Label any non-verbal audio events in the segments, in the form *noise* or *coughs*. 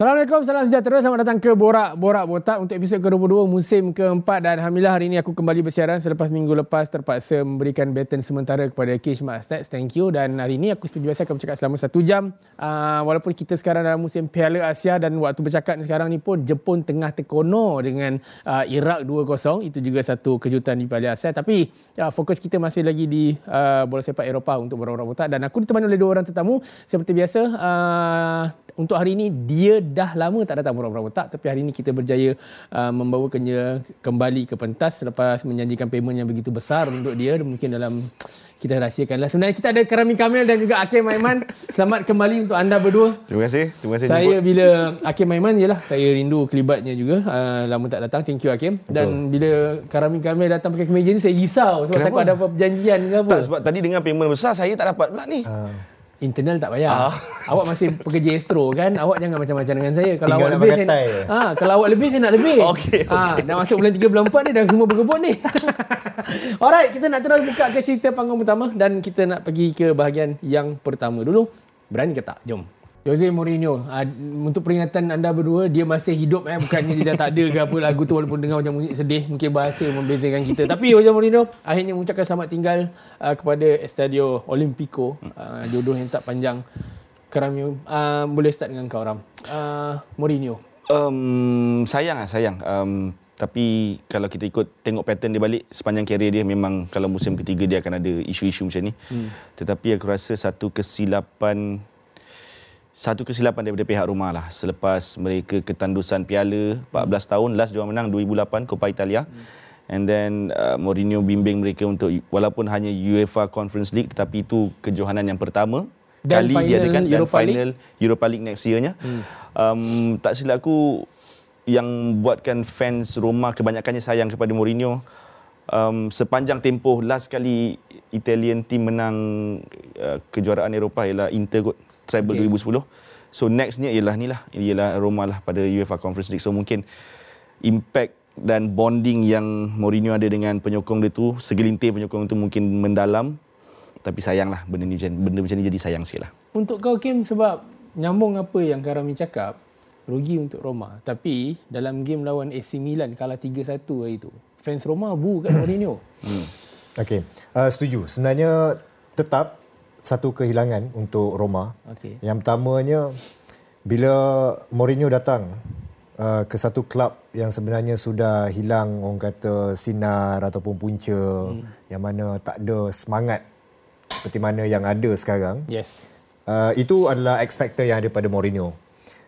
Assalamualaikum, salam sejahtera. Selamat datang ke Borak Borak Botak untuk episod ke-22 musim keempat dan Alhamdulillah hari ini aku kembali bersiaran selepas minggu lepas terpaksa memberikan baton sementara kepada Kish Stats. Thank you dan hari ini aku seperti biasa akan bercakap selama satu jam. Uh, walaupun kita sekarang dalam musim Piala Asia dan waktu bercakap sekarang ni pun Jepun tengah terkono dengan uh, Iraq 2-0. Itu juga satu kejutan di Piala Asia. Tapi uh, fokus kita masih lagi di uh, bola sepak Eropah untuk Borak Borak Botak dan aku ditemani oleh dua orang tetamu seperti biasa. Uh, untuk hari ini dia dah lama tak datang Borak Borak Botak tapi hari ini kita berjaya uh, membawakannya kembali ke pentas selepas menjanjikan payment yang begitu besar untuk dia mungkin dalam kita rahsiakanlah. Sebenarnya kita ada Karami Kamil dan juga Akim Maiman. Selamat kembali untuk anda berdua. Terima kasih. Terima kasih. Saya jemput. bila Akim Maiman ialah saya rindu kelibatnya juga. Uh, lama tak datang. Thank you Akim. Dan bila Karami Kamil datang pakai kemeja ni saya risau sebab Kenapa? takut ada apa perjanjian ke apa. Tak sebab tadi dengan payment besar saya tak dapat pula ni. Uh. Internal tak payah. Ah. Awak masih pekerja astro kan? Awak jangan macam-macam dengan saya. Kalau Tinggal awak lebih saya ha, kalau awak lebih saya nak lebih. Okey. Ha, okay. dah masuk bulan 3 bulan 4 ni dah semua berkebun ni. *laughs* Alright, kita nak terus buka ke cerita panggung pertama dan kita nak pergi ke bahagian yang pertama dulu. Berani ke tak? Jom. Jose Mourinho, uh, untuk peringatan anda berdua, dia masih hidup eh. Bukannya dia dah tak ada ke apa *laughs* lagu tu walaupun dengar macam bunyi sedih. Mungkin bahasa membezakan kita. Tapi Jose Mourinho akhirnya mengucapkan selamat tinggal uh, kepada Estadio Olimpico. Uh, jodoh yang tak panjang. Kerami, uh, boleh start dengan kau, Ram. Uh, Mourinho. Um, sayang lah, sayang. Um, tapi kalau kita ikut tengok pattern dia balik sepanjang karier dia memang kalau musim ketiga dia akan ada isu-isu macam ni. Hmm. Tetapi aku rasa satu kesilapan satu kesilapan daripada pihak rumah lah. Selepas mereka ketandusan piala 14 tahun last dia menang 2008 Copa Italia. And then uh, Mourinho bimbing mereka untuk walaupun hanya UEFA Conference League tetapi itu kejohanan yang pertama. Dan kali dia dan Europa final League. Europa League next year-nya. Hmm. um, tak silap aku yang buatkan fans Roma kebanyakannya sayang kepada Mourinho um, sepanjang tempoh last kali Italian team menang uh, kejuaraan Eropah ialah Inter kot treble okay. 2010. So nextnya ialah ni lah, ialah Roma lah pada UEFA Conference League. So mungkin impact dan bonding yang Mourinho ada dengan penyokong dia tu, segelintir penyokong tu mungkin mendalam. Tapi sayang lah benda ni benda macam ni jadi sayang sikit lah. Untuk kau Kim sebab nyambung apa yang Karami cakap, rugi untuk Roma. Tapi dalam game lawan AC Milan kalah 3-1 hari tu, fans Roma bu kat *coughs* Mourinho. Hmm. Okay, uh, setuju. Sebenarnya tetap satu kehilangan untuk Roma. Okay. Yang pertamanya bila Mourinho datang uh, ke satu klub yang sebenarnya sudah hilang orang kata sinar ataupun punca hmm. yang mana tak ada semangat seperti mana yang ada sekarang. Yes. Uh, itu adalah X factor yang ada pada Mourinho.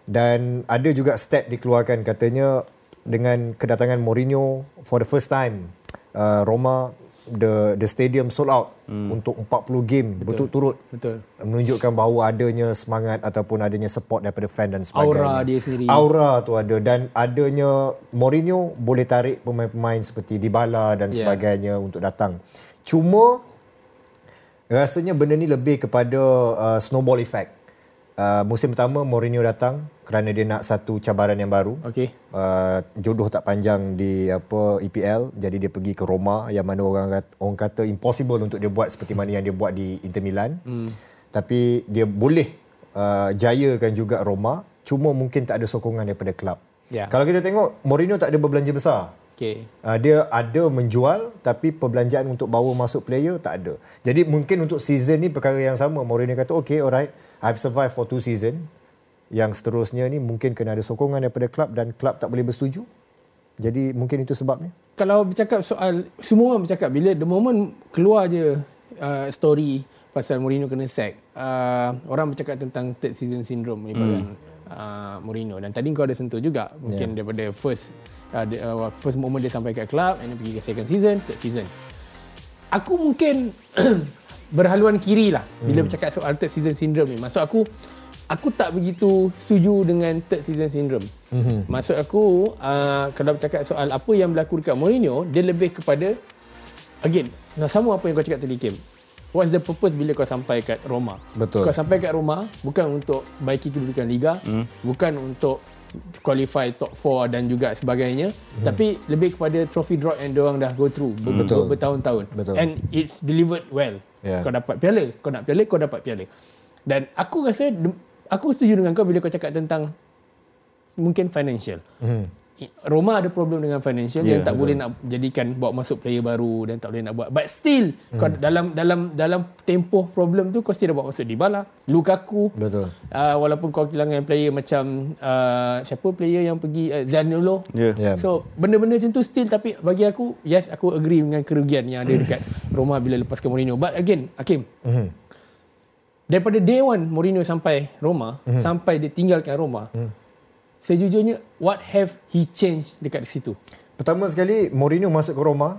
Dan ada juga stat dikeluarkan katanya dengan kedatangan Mourinho for the first time uh, Roma the the stadium sold out hmm. untuk 40 game berturut-turut. Betul. Menunjukkan bahawa adanya semangat ataupun adanya support daripada fan dan sebagainya. Aura dia sendiri. Aura tu ada. Dan adanya Mourinho boleh tarik pemain-pemain seperti Dybala dan yeah. sebagainya untuk datang. Cuma rasanya benda ni lebih kepada uh, snowball effect uh, musim pertama Mourinho datang kerana dia nak satu cabaran yang baru. Okey. Uh, jodoh tak panjang di apa EPL jadi dia pergi ke Roma yang mana orang kata, orang kata impossible untuk dia buat seperti mana yang dia buat di Inter Milan. Hmm. Tapi dia boleh uh, jayakan juga Roma cuma mungkin tak ada sokongan daripada klub. Yeah. Kalau kita tengok Mourinho tak ada berbelanja besar. Okay. Uh, dia ada menjual tapi perbelanjaan untuk bawa masuk player tak ada. Jadi mungkin untuk season ni perkara yang sama. Mourinho kata okay alright I've survived for two season. Yang seterusnya ni mungkin kena ada sokongan daripada klub dan klub tak boleh bersetuju. Jadi mungkin itu sebabnya. Kalau bercakap soal semua orang bercakap bila the moment keluar je uh, story pasal Mourinho kena sack. Uh, orang bercakap tentang third season syndrome ni hmm. uh, Mourinho dan tadi kau ada sentuh juga mungkin yeah. daripada first uh, the, uh, first moment dia sampai kat club and pergi ke second season, third season. Aku mungkin *clears throat* berhaluan kiri lah bila hmm. bercakap soal third season syndrome ni. Maksud aku, aku tak begitu setuju dengan third season syndrome. Hmm. Maksud aku, uh, kalau bercakap soal apa yang berlaku dekat Mourinho, dia lebih kepada, again, sama apa yang kau cakap tadi Kim. What's the purpose bila kau sampai kat Roma? Betul. Kau sampai kat Roma bukan untuk baiki kedudukan Liga, hmm. bukan untuk qualify top 4 dan juga sebagainya hmm. tapi lebih kepada trophy drop yang diorang dah go through hmm. betul bertahun-tahun betul. and it's delivered well yeah. kau dapat piala kau nak piala kau dapat piala dan aku rasa aku setuju dengan kau bila kau cakap tentang mungkin financial. Hmm. Roma ada problem dengan financial yeah, dan tak betul. boleh nak jadikan bawa masuk player baru dan tak boleh nak buat. But still hmm. dalam dalam dalam tempoh problem tu kau still dah bawa masuk Dybala, Lukaku. Betul. Uh, walaupun kau kehilangan player macam uh, siapa player yang pergi uh, Zaniolo. Yeah. Yeah. So benda-benda macam tu still tapi bagi aku yes aku agree dengan kerugian yang ada dekat Roma bila lepaskan Mourinho. But again, Hakim. Hmm. Daripada day one Mourinho sampai Roma, hmm. sampai dia tinggalkan Roma. Hmm sejujurnya what have he changed dekat situ? Pertama sekali Mourinho masuk ke Roma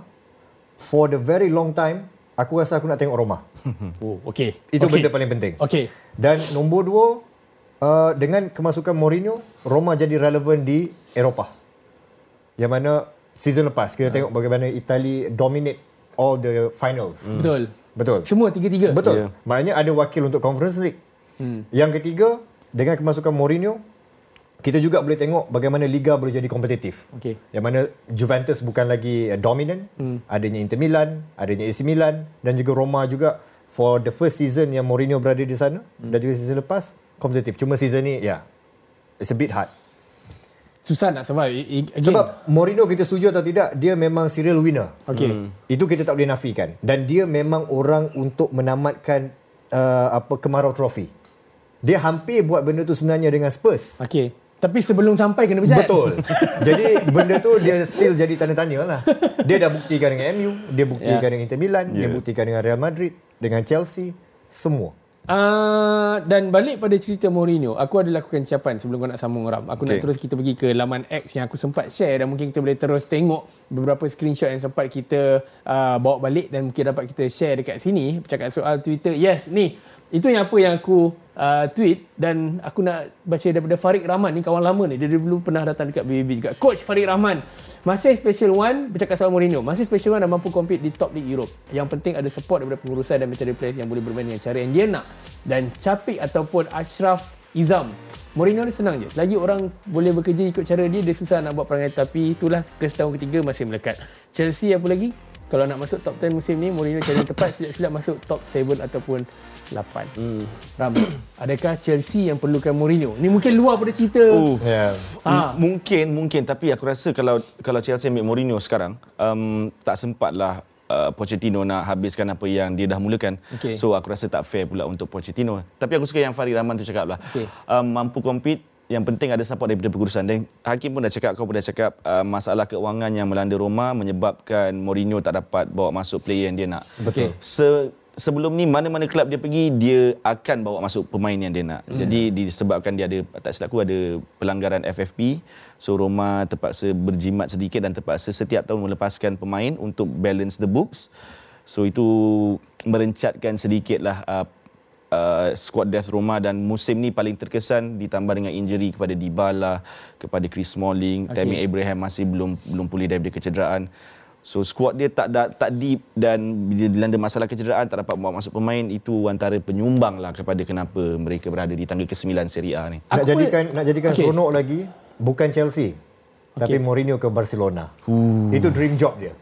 for the very long time aku rasa aku nak tengok Roma. *laughs* Oh, okay. Itu okay. benda paling penting. Okay. Dan nombor dua uh, dengan kemasukan Mourinho Roma jadi relevan di Eropah. Yang mana season lepas kita uh. tengok bagaimana Itali dominate all the finals. Hmm. Betul. Betul. Semua tiga-tiga. Betul. Yeah. Maknanya ada wakil untuk Conference League. Hmm. Yang ketiga dengan kemasukan Mourinho kita juga boleh tengok bagaimana liga boleh jadi kompetitif. Okay. Yang mana Juventus bukan lagi uh, dominant, hmm. adanya Inter Milan, adanya AC Milan dan juga Roma juga for the first season yang Mourinho berada di sana hmm. dan juga season lepas kompetitif. Cuma season ni ya yeah, it's a bit hard. Susah nak survive. Again. Sebab Mourinho kita setuju atau tidak, dia memang serial winner. Okay. Hmm. Itu kita tak boleh nafikan. Dan dia memang orang untuk menamatkan uh, apa kemarau trofi. Dia hampir buat benda tu sebenarnya dengan Spurs. Okay. Tapi sebelum sampai kena pecat. Betul. *laughs* jadi benda tu dia still jadi tanda tanya lah. Dia dah buktikan dengan MU, dia buktikan yeah. dengan Inter Milan, yeah. dia buktikan dengan Real Madrid, dengan Chelsea, semua. Uh, dan balik pada cerita Mourinho, aku ada lakukan siapan sebelum kau nak sambung Ram. Aku okay. nak terus kita pergi ke laman X yang aku sempat share dan mungkin kita boleh terus tengok beberapa screenshot yang sempat kita uh, bawa balik dan mungkin dapat kita share dekat sini. Bercakap soal Twitter. Yes, ni itu yang apa yang aku uh, tweet dan aku nak baca daripada Farid Rahman ni kawan lama ni. Dia dulu pernah datang dekat BBB juga. Coach Farid Rahman masih special one bercakap soal Mourinho. Masih special one dan mampu compete di top league Europe. Yang penting ada support daripada pengurusan dan metode players yang boleh bermain dengan cara yang dia nak. Dan Capik ataupun Ashraf Izam. Mourinho ni senang je. Lagi orang boleh bekerja ikut cara dia dia susah nak buat perangai. Tapi itulah ke tahun ketiga masih melekat. Chelsea apa lagi? Kalau nak masuk top 10 musim ni Mourinho cari tepat silap-silap masuk top 7 ataupun 8. Hmm. Ram, *coughs* adakah Chelsea yang perlukan Mourinho? Ni mungkin luar pada cerita. Uh, yeah. ha. Mungkin, mungkin. Tapi aku rasa kalau kalau Chelsea ambil Mourinho sekarang, um, tak sempatlah uh, Pochettino nak habiskan apa yang dia dah mulakan. Okay. So aku rasa tak fair pula untuk Pochettino. Tapi aku suka yang Farid Rahman tu cakap lah. Okay. Um, mampu compete yang penting ada support daripada pengurusan dan hakim pun dah cakap kau pun dah cakap uh, masalah keuangan yang melanda Roma menyebabkan Mourinho tak dapat bawa masuk player yang dia nak. Betul. Se sebelum ni mana-mana kelab dia pergi dia akan bawa masuk pemain yang dia nak. Hmm. Jadi disebabkan dia ada tak silap ada pelanggaran FFP so Roma terpaksa berjimat sedikit dan terpaksa setiap tahun melepaskan pemain untuk balance the books. So itu merencatkan sedikitlah uh, uh, squad death Roma dan musim ni paling terkesan ditambah dengan injury kepada Dybala, kepada Chris Smalling, okay. Tammy Abraham masih belum belum pulih daripada kecederaan. So squad dia tak da, tak deep dan bila dilanda masalah kecederaan tak dapat bawa masuk pemain itu antara penyumbang lah kepada kenapa mereka berada di tangga ke-9 Serie A ni. Nak jadikan nak jadikan okay. seronok lagi bukan Chelsea okay. tapi Mourinho ke Barcelona. Uh. Itu dream job dia.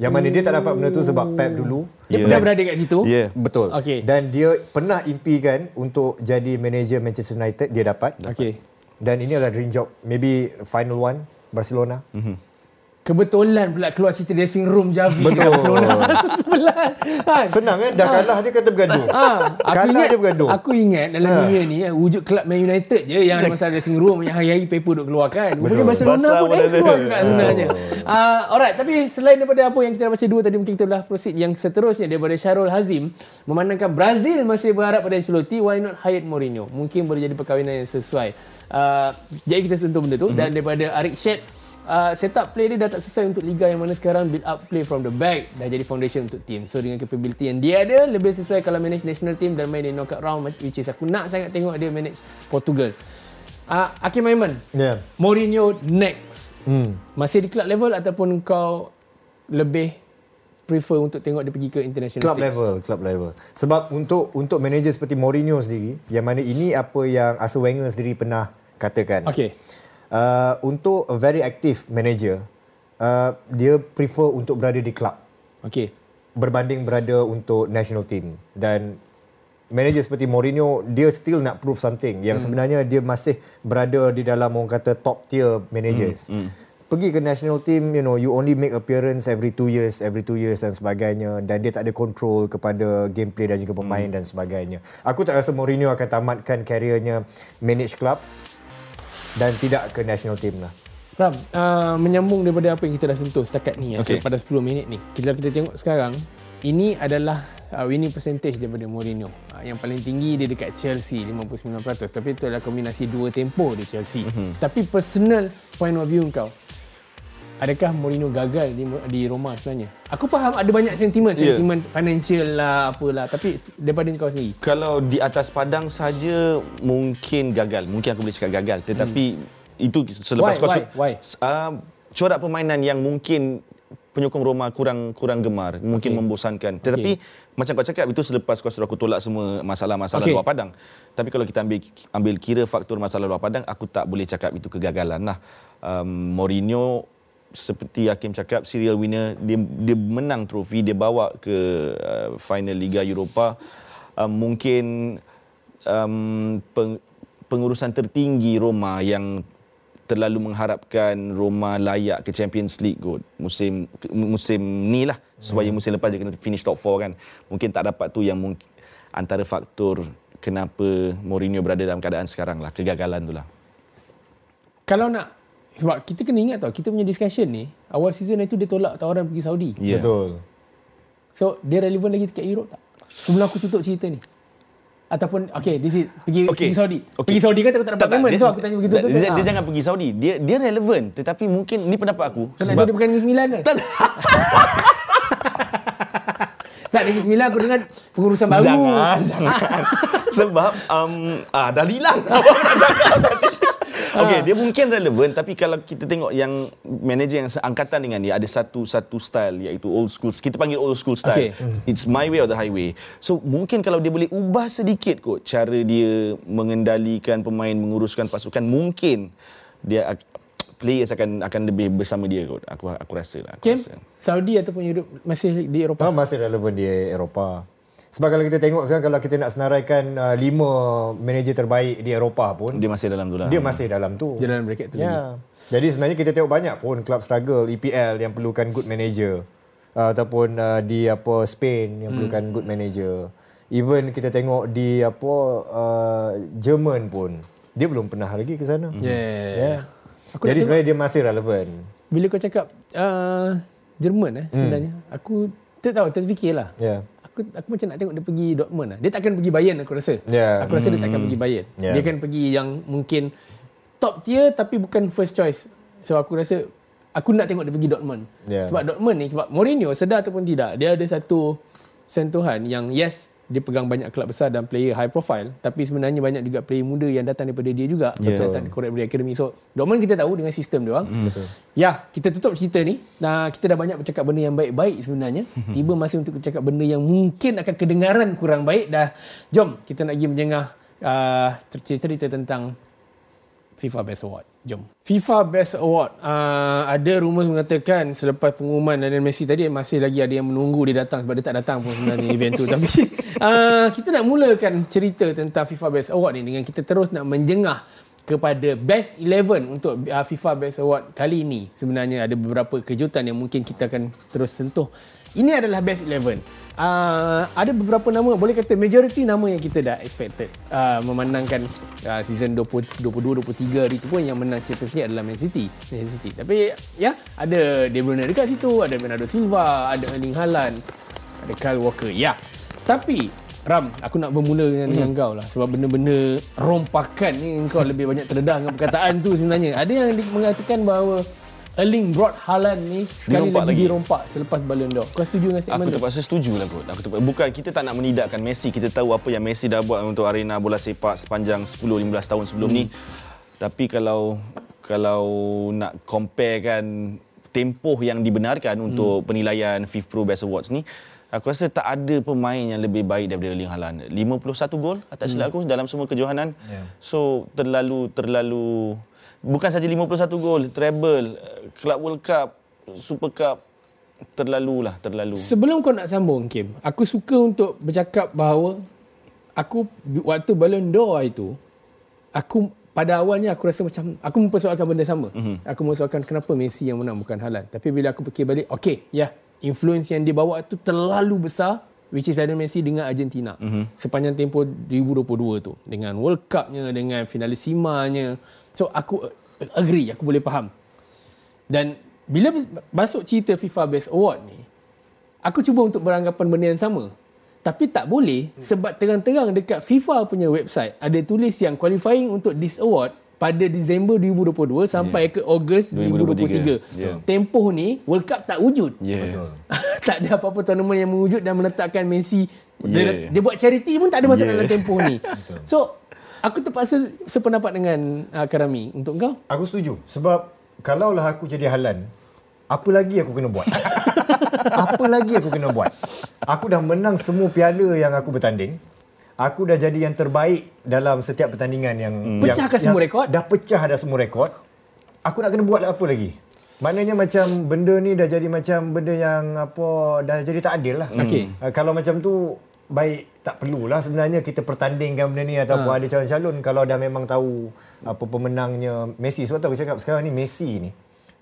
Yang mana dia tak dapat benda tu sebab Pep dulu. Dia yeah. pernah berada kat situ. Yeah. Betul. Okay. Dan dia pernah impikan untuk jadi manager Manchester United. Dia dapat. Okay. Dan ini adalah dream job. Maybe final one Barcelona. Mm-hmm. Kebetulan pula keluar cerita dressing room Javi Betul. *laughs* Sebelah. *laughs* Ha. Senang kan? Dah kalah je kata bergaduh. Ha. Aku kalah ingat, je bergaduh. Aku ingat dalam ha. dunia ni, wujud kelab Man United je yang ada masalah dressing room yang hari-hari paper duk keluarkan. Mungkin Barcelona pun eh keluar juga sebenarnya. Uh, alright, tapi selain daripada apa yang kita dah baca dua tadi, mungkin kita telah proceed yang seterusnya daripada Syarul Hazim. Memandangkan Brazil masih berharap pada Ancelotti, why not Hayat Mourinho? Mungkin boleh jadi perkahwinan yang sesuai. Uh, jadi kita sentuh benda tu. Mm-hmm. Dan daripada Arik Shed, uh, setup play dia dah tak sesuai untuk liga yang mana sekarang build up play from the back. Dah jadi foundation untuk team. So dengan capability yang dia ada lebih sesuai kalau manage national team dan main di knockout round which is aku nak sangat tengok dia manage Portugal. Uh, Akim Aiman yeah. Mourinho next. Hmm. masih di club level ataupun kau lebih prefer untuk tengok dia pergi ke international club stage. level club level. Sebab untuk untuk manager seperti Mourinho sendiri yang mana ini apa yang Arsene Wenger sendiri pernah katakan. Okay uh, untuk a very active manager uh, dia prefer untuk berada di club okey berbanding berada untuk national team dan manager seperti Mourinho dia still nak prove something yang hmm. sebenarnya dia masih berada di dalam orang kata top tier managers. Hmm. Hmm. Pergi ke national team, you know, you only make appearance every two years, every two years dan sebagainya. Dan dia tak ada control kepada gameplay dan juga pemain hmm. dan sebagainya. Aku tak rasa Mourinho akan tamatkan karirnya manage club dan tidak ke national team lah. Ram, uh, menyambung daripada apa yang kita dah sentuh setakat ni, okay. pada 10 minit ni. Kita kita tengok sekarang, ini adalah uh, winning percentage daripada Mourinho. Uh, yang paling tinggi dia dekat Chelsea, 59%. Tapi itu adalah kombinasi dua tempoh di Chelsea. Mm-hmm. Tapi personal point of view kau, adakah Mourinho gagal di, di Roma sebenarnya? Aku faham ada banyak sentimen, yeah. sentimen financial lah, apalah. Tapi daripada kau sendiri. Kalau di atas padang saja mungkin gagal. Mungkin aku boleh cakap gagal. Tetapi hmm itu selepas why, kau why, why? Uh, corak permainan yang mungkin penyokong Roma kurang kurang gemar mungkin okay. membosankan tetapi okay. macam kau cakap itu selepas kau sudah aku tolak semua masalah-masalah okay. luar padang tapi kalau kita ambil ambil kira faktor masalah luar padang aku tak boleh cakap itu kegagalan lah um, Mourinho seperti Hakim cakap serial winner dia dia menang trofi dia bawa ke uh, final Liga Eropah. Um, mungkin um, peng, pengurusan tertinggi Roma yang terlalu mengharapkan Roma layak ke Champions League kot. Musim musim ni lah supaya musim lepas dia kena finish top 4 kan. Mungkin tak dapat tu yang mungkin antara faktor kenapa Mourinho berada dalam keadaan sekarang lah kegagalan tu lah. Kalau nak sebab kita kena ingat tau kita punya discussion ni awal season itu dia tolak tawaran pergi Saudi yeah. betul so dia relevan lagi dekat Europe tak sebelum aku tutup cerita ni ataupun okey di pergi okay. pergi Saudi. Okay. Pergi Saudi kan tak dapat payment. So aku tanya begitu tu. Dia, dia, jangan pergi Saudi. Dia dia relevan tetapi mungkin ni pendapat aku. Kan sebab Saudi bukan Negeri Sembilan kan? Tak *laughs* Negeri Sembilan aku dengar pengurusan baru. Jangan, jangan. *laughs* sebab um, ah, dah hilang. *laughs* nak cakap tadi. Okey, dia mungkin relevan tapi kalau kita tengok yang manager yang seangkatan dengan dia ada satu satu style iaitu old school. Kita panggil old school style. Okay. It's my way or the highway. So mungkin kalau dia boleh ubah sedikit kot cara dia mengendalikan pemain, menguruskan pasukan, mungkin dia players akan akan lebih bersama dia kot. Aku aku rasa lah. Aku Kim, rasa. Saudi ataupun Europe masih di Eropah? Oh, masih relevan di Eropah. Sebab kalau kita tengok sekarang kalau kita nak senaraikan uh, lima manager terbaik di Eropah pun dia masih dalam tu lah. Dia masih dalam tu. Dia dalam bracket tu. Ya. Jadi sebenarnya kita tengok banyak pun club struggle EPL yang perlukan good manager uh, ataupun uh, di apa Spain yang hmm. perlukan good manager. Even kita tengok di apa uh, Jerman pun dia belum pernah lagi ke sana. Yeah. yeah. Aku Jadi sebenarnya dia masih relevan. Bila kau cakap uh, Jerman eh sebenarnya hmm. aku tak tahu terfikirlah. Ya. Yeah aku aku macam nak tengok dia pergi Dortmund lah. Dia takkan pergi Bayern aku rasa. Yeah. Aku rasa mm. dia takkan pergi Bayern. Yeah. Dia akan pergi yang mungkin top tier tapi bukan first choice. So aku rasa aku nak tengok dia pergi Dortmund. Yeah. Sebab Dortmund ni sebab Mourinho sedar ataupun tidak, dia ada satu sentuhan yang yes dia pegang banyak kelab besar dan player high profile tapi sebenarnya banyak juga player muda yang datang daripada dia juga yeah. datang korek dari academy so Dortmund kita tahu dengan sistem dia orang mm. ya kita tutup cerita ni nah kita dah banyak bercakap benda yang baik-baik sebenarnya *laughs* tiba masa untuk bercakap benda yang mungkin akan kedengaran kurang baik dah jom kita nak pergi menjengah uh, cerita tentang FIFA Best Award. Jom. FIFA Best Award. Uh, ada rumour mengatakan selepas pengumuman Lionel Messi tadi masih lagi ada yang menunggu dia datang sebab dia tak datang pun sebenarnya event tu. *laughs* Tapi uh, kita nak mulakan cerita tentang FIFA Best Award ni dengan kita terus nak menjengah kepada Best 11 untuk uh, FIFA Best Award kali ini. Sebenarnya ada beberapa kejutan yang mungkin kita akan terus sentuh. Ini adalah Best 11 uh, ada beberapa nama. Boleh kata majority nama yang kita dah expected uh, memandangkan uh, season 20 22 23 hari tu pun yang menang Champions League adalah Man City. Man City. Tapi ya ada De Bruyne dekat situ ada Bernardo Silva ada Erling Haaland ada Kyle Walker. Ya. Tapi Ram, aku nak bermula dengan, hmm. dengan kau lah Sebab benda-benda rompakan ni Kau lebih banyak terdedah dengan perkataan tu sebenarnya. Ada yang mengatakan bahawa Erling brought Haaland ni sekali lagi, lagi dirompak selepas Ballon d'Or. Kau setuju dengan statement aku tu? Terpaksa setuju lah kot. Aku terpaksa. Bukan kita tak nak menidakkan Messi. Kita tahu apa yang Messi dah buat untuk arena bola sepak sepanjang 10-15 tahun sebelum hmm. ni. Tapi kalau kalau nak compare kan tempoh yang dibenarkan hmm. untuk penilaian FIFA Pro Best Awards ni, aku rasa tak ada pemain yang lebih baik daripada Erling Haaland. 51 gol atas silap hmm. aku dalam semua kejohanan. Yeah. So terlalu terlalu bukan saja 51 gol, treble, Club World Cup, Super Cup, terlalulah, terlalu. Sebelum kau nak sambung, Kim, aku suka untuk bercakap bahawa aku waktu Ballon d'Or itu aku pada awalnya aku rasa macam aku mempersoalkan benda sama. Mm-hmm. Aku mempersoalkan kenapa Messi yang menang bukan Haaland. Tapi bila aku fikir balik, okey, ya, yeah, influence yang dia bawa tu terlalu besar which is Lionel Messi dengan Argentina. Mm-hmm. Sepanjang tempoh 2022 tu dengan World Cup-nya, dengan finalisima-nya. So aku agree, aku boleh faham. Dan bila masuk cerita FIFA Best Award ni, aku cuba untuk beranggapan benda yang sama. Tapi tak boleh sebab terang-terang dekat FIFA punya website ada tulis yang qualifying untuk this award pada Disember 2022 sampai yeah. ke Ogos 2023. 2023. Yeah. Tempoh ni World Cup tak wujud. Yeah. *laughs* tak ada apa-apa tournament yang mewujud dan meletakkan Messi. Yeah. Dia, dia buat charity pun tak ada masuk yeah. dalam tempoh ni. *laughs* so aku terpaksa sependapat dengan uh, Karami untuk kau. Aku setuju sebab kalaulah aku jadi Halan apa lagi aku kena buat? *laughs* apa lagi aku kena buat? Aku dah menang semua piala yang aku bertanding. Aku dah jadi yang terbaik dalam setiap pertandingan yang hmm. pecahkan semua rekod. Dah pecah dah semua rekod. Aku nak kena buat apa lagi? Maknanya macam benda ni dah jadi macam benda yang apa dah jadi tak adil lah. Okay. Uh, kalau macam tu baik tak perlulah sebenarnya kita pertandingkan benda ni ataupun ha. ada calon-calon kalau dah memang tahu apa pemenangnya Messi. Sebab tu aku cakap sekarang ni Messi ni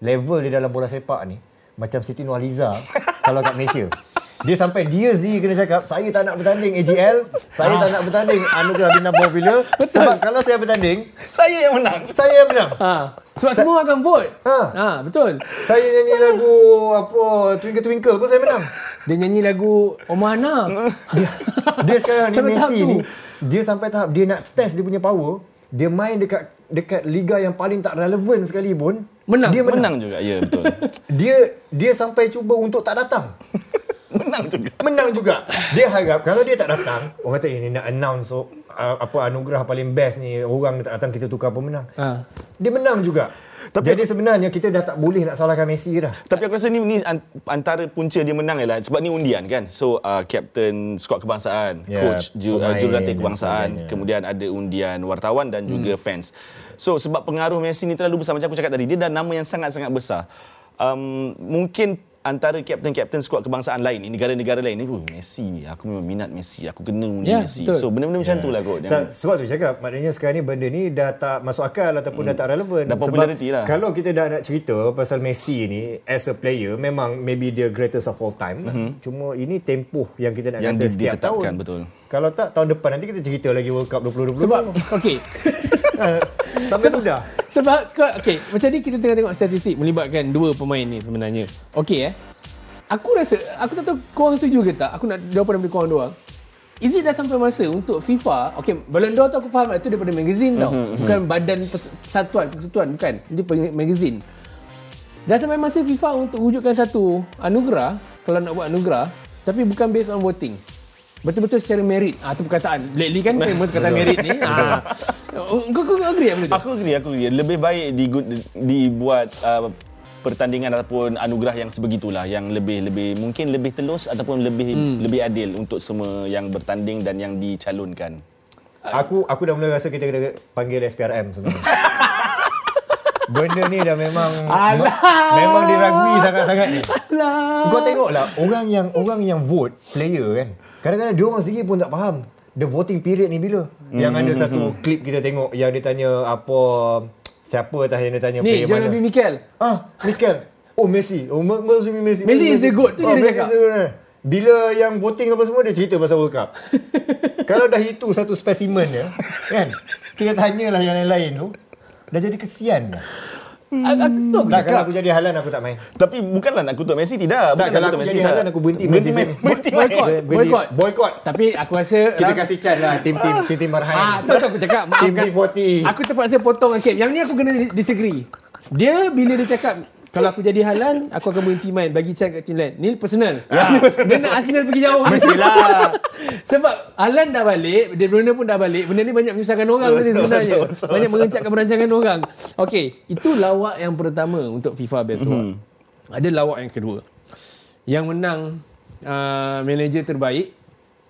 level dia dalam bola sepak ni macam Siti Nurhaliza *laughs* kalau kat Malaysia. Dia sampai dia sendiri kena cakap, saya tak nak bertanding AGL, saya tak nak bertanding Anugerah Bina Popular. Sebab kalau saya bertanding, saya yang menang. Saya yang menang. Ha. Sebab Sa- semua akan vote. Ha. ha. betul. Saya nyanyi lagu apa Twinkle Twinkle pun saya menang. Dia nyanyi lagu Omana. dia, dia sekarang ni Messi ni, dia sampai tahap dia nak test dia punya power, dia main dekat dekat liga yang paling tak relevan sekali pun menang. Dia menang, menang juga. Ya, betul. *laughs* dia dia sampai cuba untuk tak datang. *laughs* menang juga. Menang juga. Dia harap kalau dia tak datang, orang kata ini nak announce so, uh, apa anugerah paling best ni, orang tak datang kita tukar pemenang. Ha. Dia menang juga. Tapi, Jadi sebenarnya kita dah tak boleh nak salahkan Messi dah. Tapi aku rasa ni, ni antara punca dia menang ialah sebab ni undian kan. So uh, captain skuad kebangsaan, yeah, coach ju, uh, jurulatih kebangsaan, kemudian ada undian wartawan dan juga hmm. fans. So sebab pengaruh Messi ni terlalu besar macam aku cakap tadi, dia dah nama yang sangat-sangat besar. Um, mungkin antara kapten-kapten skuad kebangsaan lain, negara-negara lain ni, oh, Messi ni, aku memang minat Messi, aku kena undi yeah, Messi. Betul. So benda-benda yeah. macam tu lah kot. Tak, sebab tu cakap, maknanya sekarang ni benda ni dah tak masuk akal ataupun hmm. dah tak relevan. Dah populariti lah. Kalau kita dah nak cerita pasal Messi ni as a player, memang maybe dia greatest of all time. Mm-hmm. Cuma ini tempoh yang kita nak yang kata setiap tahun. betul. Kalau tak tahun depan nanti kita cerita lagi World Cup 2020. Sebab, *laughs* okey. Sampai sudah. Sebab, okey, macam ni kita tengah tengok statistik melibatkan dua pemain ni sebenarnya. Okey eh. Aku rasa, aku tak tahu korang setuju ke tak, aku nak jawapan daripada korang dua. Is it dah sampai masa untuk FIFA, okay, Ballon d'Or tu aku faham lah, itu daripada magazine tau. Mm-hmm. Bukan badan persatuan, persatuan, bukan. Itu magazine. Dah sampai masa FIFA untuk wujudkan satu anugerah, kalau nak buat anugerah, tapi bukan based on voting. Betul-betul secara merit. Ah tu perkataan. Lately kan *laughs* famous kata merit ni. Ah. Kau kau agree apa tu? Aku agree, aku agree. Lebih baik di, dibuat uh, pertandingan ataupun anugerah yang sebegitulah yang lebih lebih mungkin lebih telus ataupun lebih hmm. lebih adil untuk semua yang bertanding dan yang dicalonkan. Aku aku dah mula rasa kita kena panggil SPRM sebenarnya. *laughs* Benda ni dah memang Alah. memang diragui sangat-sangat ni. Alah. Kau tengoklah orang yang orang yang vote player kan. Kadang-kadang dia orang sendiri pun tak faham the voting period ni bila. Mm-hmm. Yang ada hmm, satu hmm. klip kita tengok yang dia tanya apa Siapa tah yang dia tanya Ni, John Nabi Mikel. Ah, Mikel. Oh, Messi. Oh, Messi, Messi. Messi is the good. Tu oh, dia cakap. Eh. Bila yang voting apa semua, dia cerita pasal World Cup. *laughs* Kalau dah itu satu spesimen ya, kan? Kita tanyalah yang lain-lain tu. Dah jadi kesian dah. Hmm. Aku tak, kalau aku jadi halan aku tak main. Tapi bukanlah nak kutuk Messi tidak. Tak, kalau aku jadi halan aku berhenti main season ni. Boykot. Boykot. Boykot. Tapi aku rasa kita kasih chance lah tim-tim tim-tim Marhain. Ah, tu aku cakap maafkan. Tim B40. Aku terpaksa potong okay. Yang ni aku kena disagree. Dia bila dia cakap kalau aku jadi halan, aku akan berhenti main bagi chance kat tim lain. Ni personal. Ya. Dia nak Arsenal pergi jauh. Mestilah. *laughs* Sebab Alan dah balik, De Bruyne pun dah balik. Benda ni banyak menyusahkan orang betul, sebenarnya. Betul, betul, banyak mengencatkan perancangan orang. Okey, itu lawak yang pertama untuk FIFA Best Award. Mm-hmm. Ada lawak yang kedua. Yang menang uh, manager terbaik,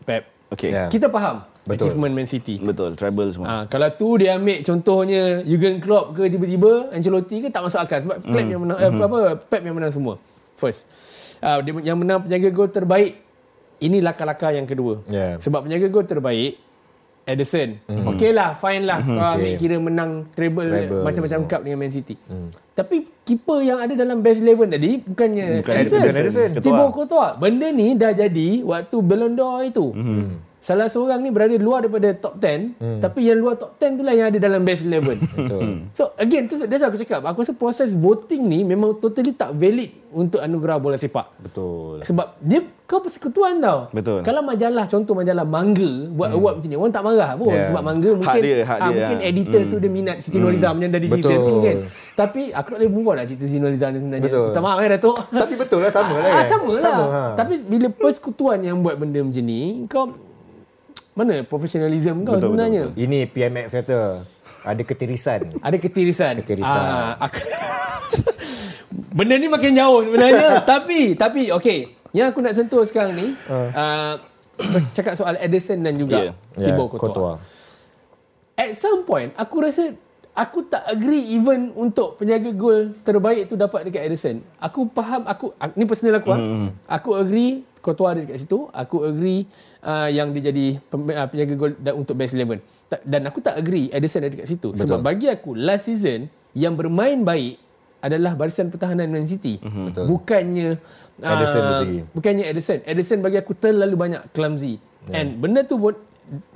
Pep. Okay. Yeah. Kita faham. Betul. achievement Man City. Betul, treble semua. Ha, kalau tu dia ambil contohnya Jurgen Klopp ke tiba-tiba Ancelotti ke tak masuk akal sebab mm. yang menang mm-hmm. eh, apa Pep yang menang semua. First. Uh, dia yang menang penjaga gol terbaik ini laka-laka yang kedua. Yeah. Sebab penjaga gol terbaik Ederson. Hmm. Okey lah, fine lah. Hmm. Okay. kira menang treble, treble macam-macam cup dengan Man City. Hmm. Tapi keeper yang ada dalam best 11 tadi bukannya Bukan Ederson. Ederson. Thibaut Courtois. Benda ni dah jadi waktu Ballon d'Or itu. Hmm salah seorang ni berada luar daripada top 10 hmm. tapi yang luar top 10 tu lah yang ada dalam best *laughs* 11 betul so again tu that's aku cakap aku rasa proses voting ni memang totally tak valid untuk anugerah bola sepak betul sebab dia kau persekutuan tau betul kalau majalah contoh majalah mangga buat hmm. award macam ni orang tak marah pun yeah. sebab mangga mungkin hak dia, hak ha, dia, mungkin ha. editor hmm. tu dia minat Siti hmm. Nurhaliza macam tadi cerita tu kan tapi aku tak boleh move on lah cerita Siti Nurhaliza ni sebenarnya betul. tak maaf eh Datuk tapi betul lah sama *laughs* lah kan sama lah ha. tapi bila persekutuan yang buat benda macam ni kau mana profesionalism kau betul, sebenarnya? Betul, betul. Ini PMX kata ada ketirisan. Ada ketirisan. Ketirisan. Ah, aku... *laughs* Benda ni makin jauh sebenarnya. *laughs* tapi, tapi okey. Yang aku nak sentuh sekarang ni, uh. Uh, *coughs* cakap soal Edison dan juga yeah. Thibaut yeah, Courtois. At some point, aku rasa aku tak agree even untuk penjaga gol terbaik tu dapat dekat Edison. Aku faham, aku, ni personal aku. Mm. Aku agree Courtois ada dekat situ. Aku agree uh, yang dia jadi uh, penjaga gol untuk best 11. Dan aku tak agree Edison ada dekat situ. Betul. Sebab bagi aku last season yang bermain baik adalah barisan pertahanan Man City. Mm-hmm. Betul. Bukannya uh, Edison tu sendiri. Bukannya Edison. Edison bagi aku terlalu banyak clumsy. Yeah. And benda tu pun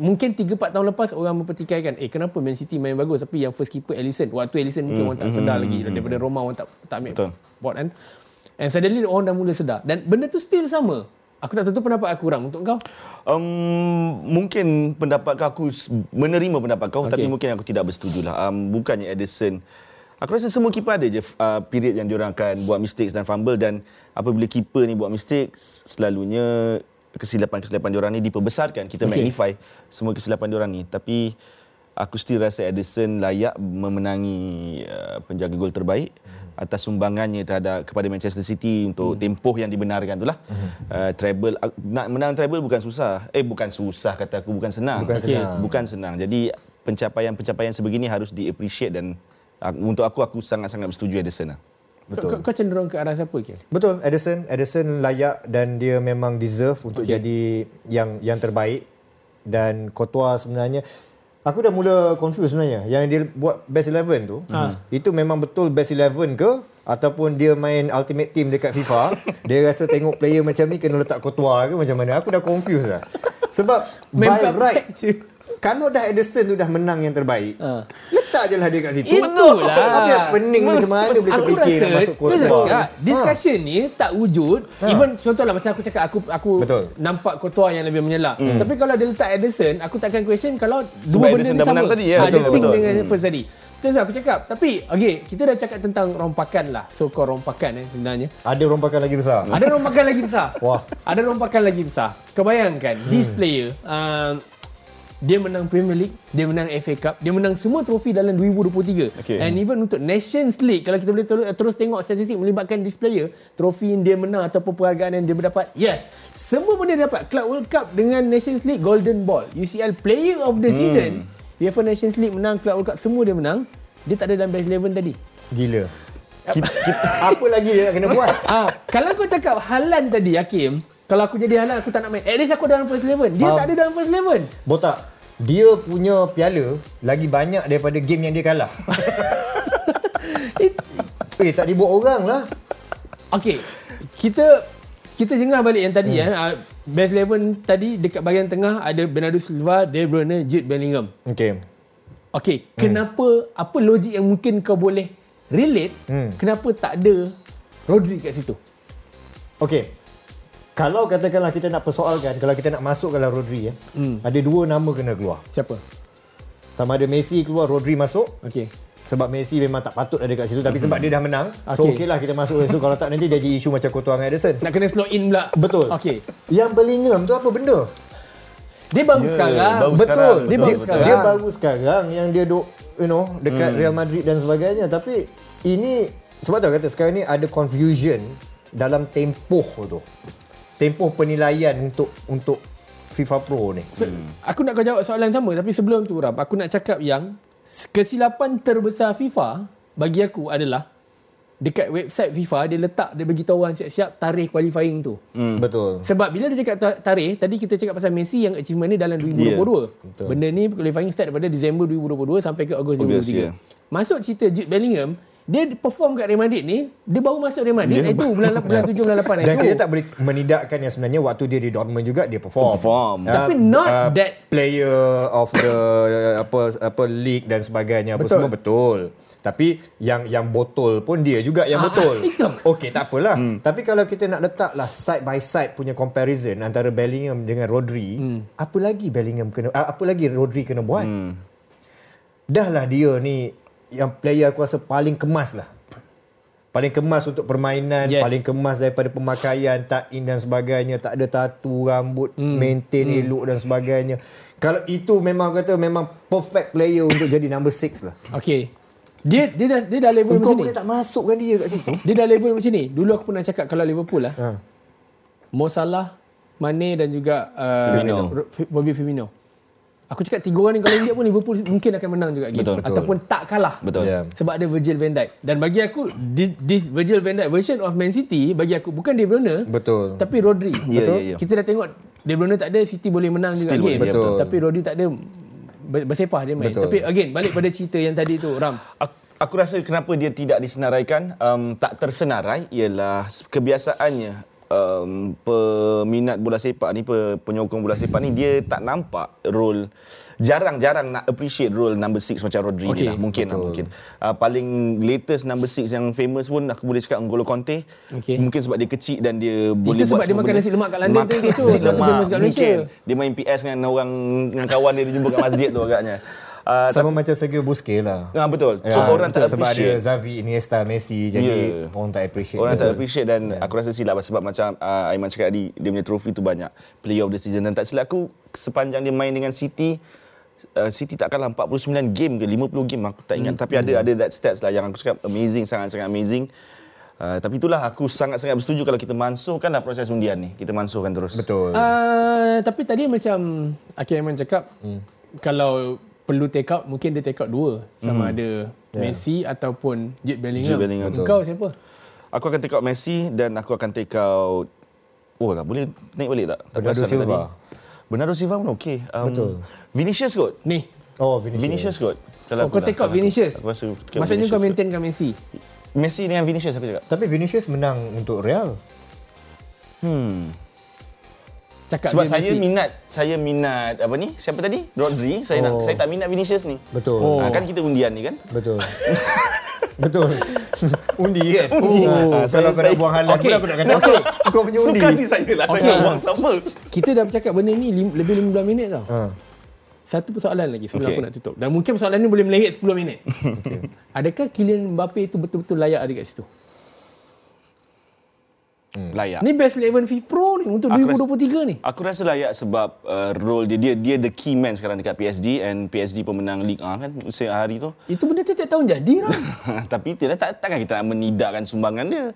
mungkin 3 4 tahun lepas orang mempertikaikan eh kenapa Man City main bagus tapi yang first keeper Alisson waktu Alisson mungkin mm, orang tak sedar mm, lagi mm, daripada Roma orang tak tak ambil Betul. board kan and suddenly orang dah mula sedar dan benda tu still sama Aku tak tentu pendapat aku kurang untuk kau. Um, mungkin pendapat kau aku menerima pendapat kau okay. tapi mungkin aku tidak bersetuju lah. Um, bukannya Edison. Aku rasa semua keeper ada je uh, period yang diorang akan buat mistakes dan fumble dan apabila keeper ni buat mistakes selalunya kesilapan-kesilapan diorang ni diperbesarkan. Kita okay. magnify semua kesilapan diorang ni. Tapi aku still rasa Edison layak memenangi uh, penjaga gol terbaik atas sumbangannya terhadap kepada Manchester City untuk hmm. tempoh yang dibenarkan itulah. Hmm. Uh, treble uh, nak menang treble bukan susah. Eh bukan susah kata aku bukan senang. Bukan okay. senang. Bukan senang. Jadi pencapaian-pencapaian sebegini harus di appreciate dan uh, untuk aku aku sangat-sangat bersetuju Edison lah. Betul. Kau, kau cenderung ke arah siapa ke? Betul, Edison. Edison layak dan dia memang deserve untuk okay. jadi yang yang terbaik dan Courtois sebenarnya Aku dah mula confuse sebenarnya. Yang dia buat best 11 tu, ha. itu memang betul best 11 ke ataupun dia main ultimate team dekat FIFA, *laughs* dia rasa tengok player macam ni kena letak kotua ke macam mana. Aku dah confuse lah. Sebab by right, *laughs* kalau dah Edison tu dah menang yang terbaik, uh. Letak je lah dia kat situ. Itulah. Tapi pening Ma- macam mana boleh terfikir nak masuk Courtois. Ha. Discussion ha. ni tak wujud. Ha. Even contohlah macam aku cakap, aku aku Betul. nampak Courtois yang lebih menyelak. Hmm. Tapi kalau dia letak Edison, aku takkan question kalau Sebab dua benda ni sama. Tadi, ya. Ha, betul, dia sing dengan first tadi. Itu aku cakap. Tapi, okay, kita dah cakap tentang rompakan lah. So-called rompakan eh, sebenarnya. Ada rompakan lagi besar? Ada rompakan lagi besar. Wah. Ada rompakan lagi besar. Kebayangkan, hmm. this player, uh, dia menang Premier League, dia menang FA Cup, dia menang semua trofi dalam 2023. Okay. And even untuk Nations League, kalau kita boleh terus tengok statistik melibatkan this player, trofi yang dia menang ataupun penghargaan yang dia berdapat, yeah. Semua pun dia dapat. Club World Cup dengan Nations League Golden Ball, UCL Player of the hmm. Season, UEFA Nations League menang, Club World Cup, semua dia menang. Dia tak ada dalam best 11 tadi. Gila. apa lagi dia nak kena buat? *laughs* Ah, kalau kau cakap Halan tadi, Hakim, kalau aku jadi Halan aku tak nak main. At least aku dalam first 11. Dia um, tak ada dalam first 11. Botak. Dia punya piala lagi banyak daripada game yang dia kalah. *laughs* eh tak dibuat orang lah. Okay. Kita kita jengah balik yang tadi hmm. eh. Best 11 tadi dekat bahagian tengah ada Bernardo Silva, De Bruyne, Jude Bellingham. Okay. Okay. Hmm. Kenapa, apa logik yang mungkin kau boleh relate, hmm. kenapa tak ada Rodri kat situ? Okay kalau katakanlah kita nak persoalkan kalau kita nak masuk kalau Rodri ya. Hmm. Ada dua nama kena keluar. Siapa? Sama ada Messi keluar, Rodri masuk. Okey. Sebab Messi memang tak patut ada kat situ tapi hmm. sebab dia dah menang. Okay. So okeylah kita masuk situ kalau tak nanti jadi isu macam Coutinho dengan Ederson. Nak kena slow in pula. Betul. Okey. Yang Bellingham tu apa benda? Dia baru yeah, sekarang. Baru betul. Sekarang. Dia, baru sekarang. dia baru sekarang yang dia duk you know dekat hmm. Real Madrid dan sebagainya tapi ini sebab tu kata sekarang ni ada confusion dalam tempoh tu tempoh penilaian untuk untuk FIFA Pro ni. So, hmm. Aku nak kau jawab soalan sama tapi sebelum tu Ram, aku nak cakap yang kesilapan terbesar FIFA bagi aku adalah dekat website FIFA dia letak dia bagi tahu orang siap-siap tarikh qualifying tu. Hmm. Betul. Sebab bila dia cakap ta- tarikh, tadi kita cakap pasal Messi yang achievement ni dalam 2022. Betul. Benda ni qualifying start daripada Disember 2022 sampai ke Ogos Ogos, 2023. ya. Masuk cerita Jude Bellingham, dia perform kat Real Madrid ni, dia baru masuk Real Madrid Dia- itu bulan bulan 7 bulan 8 Dan itu. kita tak boleh menidakkan yang sebenarnya waktu dia di Dortmund juga dia perform. Perform. Ah, Tapi not that- player of the *coughs* apa apa league dan sebagainya apa Betul. semua betul. Tapi yang yang botol pun dia juga yang Ah, betul. ah, itu. Okey, tak apalah. Hmm. Tapi kalau kita nak letaklah side by side punya comparison antara Bellingham dengan Rodri, hmm. apa lagi Bellingham kena ah, apa lagi Rodri kena buat? Hmm. Dahlah dia ni yang player aku rasa paling kemas lah. Paling kemas untuk permainan, Yes. paling kemas daripada pemakaian, tak in dan sebagainya, tak ada tatu, rambut, hmm. maintain hmm. elok dan sebagainya. Kalau itu memang kata memang perfect player untuk jadi number 6 lah. Okey. Dia dia dah dia dah level Kau macam ni. boleh tak masukkan dia kat situ? Dia dah level macam ni. Dulu aku pernah cakap kalau Liverpool lah, Ha. Mo Salah, Mane dan juga uh, Firmino. Bobby Firmino. Aku cakap tiga orang ni kalau ingat pun Liverpool mungkin akan menang juga game. Betul. Betul. Ataupun tak kalah. Betul. Ya. Sebab ada Virgil van Dijk. Dan bagi aku, thi- this Virgil van Dijk version of Man City, bagi aku bukan De Bruyne, Betul. tapi Rodri. Ya, Betul? ya, ya. Kita dah tengok De Bruyne tak ada, City boleh menang juga Still game. boleh, betul. Tapi Rodri tak ada, ber- bersepah dia main. Betul. Tapi again, balik pada cerita yang tadi tu, Ram. Aku, aku rasa kenapa dia tidak disenaraikan, um, tak tersenarai ialah kebiasaannya um, peminat bola sepak ni, pe, penyokong bola sepak ni dia tak nampak role jarang-jarang nak appreciate role number 6 macam Rodri okay, ni lah mungkin lah betul. mungkin. Uh, paling latest number 6 yang famous pun aku boleh cakap N'Golo Conte. Okey. Mungkin sebab dia kecil dan dia boleh sebab buat dia semua makan benda. nasi lemak kat London tu, Makan kecoh. nasi Sebab tu lemak. famous kat Malaysia. Mungkin. Dia main PS dengan orang dengan kawan dia dia jumpa kat masjid tu agaknya. Uh, Sama macam Sergio Busquets lah. Ah betul. So Ya, orang tak sebab appreciate. ada Xavi, Iniesta, Messi jadi Ya. orang tak appreciate. Orang tak Betul. appreciate dan yeah. aku rasa silap sebab macam uh, Aiman cakap tadi dia punya trofi tu banyak player of the season dan tak silap aku sepanjang dia main dengan City uh, City tak kalah 49 game ke 50 game aku tak ingat hmm. tapi ada ada that stats lah yang aku cakap amazing sangat-sangat amazing. Uh, tapi itulah aku sangat-sangat bersetuju kalau kita mansuhkanlah proses undian ni. Kita mansuhkan terus. Betul. Uh, tapi tadi macam Akhil Aiman cakap hmm. kalau perlu take out mungkin dia take out dua sama ada Ya. Messi ataupun Jude Bellingham. Jude Bellingham. Betul. Kau siapa? Aku akan take out Messi dan aku akan take out Oh lah boleh naik balik tak? Tak Bernardo perasan Silva. tadi. Bernardo Silva pun okey. Um, Betul. Vinicius kot. Ni. Oh, Vinicius. Vinicius kot. Oh, kau take out Vinicius. Aku rasa take out Maksudnya Vinicius kau kot. maintainkan Messi. Messi dengan Vinicius aku cakap. Tapi Vinicius menang untuk Real. Hmm. Cakap Sebab dia saya Messi. minat saya minat apa ni? Siapa tadi? Rodri. Saya nak Oh. saya tak minat Vinicius ni. Betul. Oh. Ha, kan kita undian ni kan? Betul. *laughs* Betul. undi kan? Undi. Oh, Ah, kalau saya- kau nak saya- buang halan Okey. pun aku nak kata Okey. kau punya *laughs* undi. Suka hati saya lah saya Okey. nak buang siapa. Kita dah bercakap benda ni lim, lebih 15 minit tau. Ha. Satu persoalan lagi sebelum Okey. aku nak tutup. Dan mungkin persoalan ni boleh melengit 10 minit. *laughs* Adakah Kylian Mbappe itu betul-betul layak ada kat situ? Layak. Ni best 11 FIFA Pro ni untuk Aku rasa- 2023 ni. Aku rasa layak sebab uh, role dia, dia dia the key man sekarang dekat PSG and PSG pemenang Ligue 1 kan usia hari tu. Itu benda tu tiap tahun jadi Ram. *laughs* Tapi tidak tak, takkan kita nak menidakkan sumbangan dia.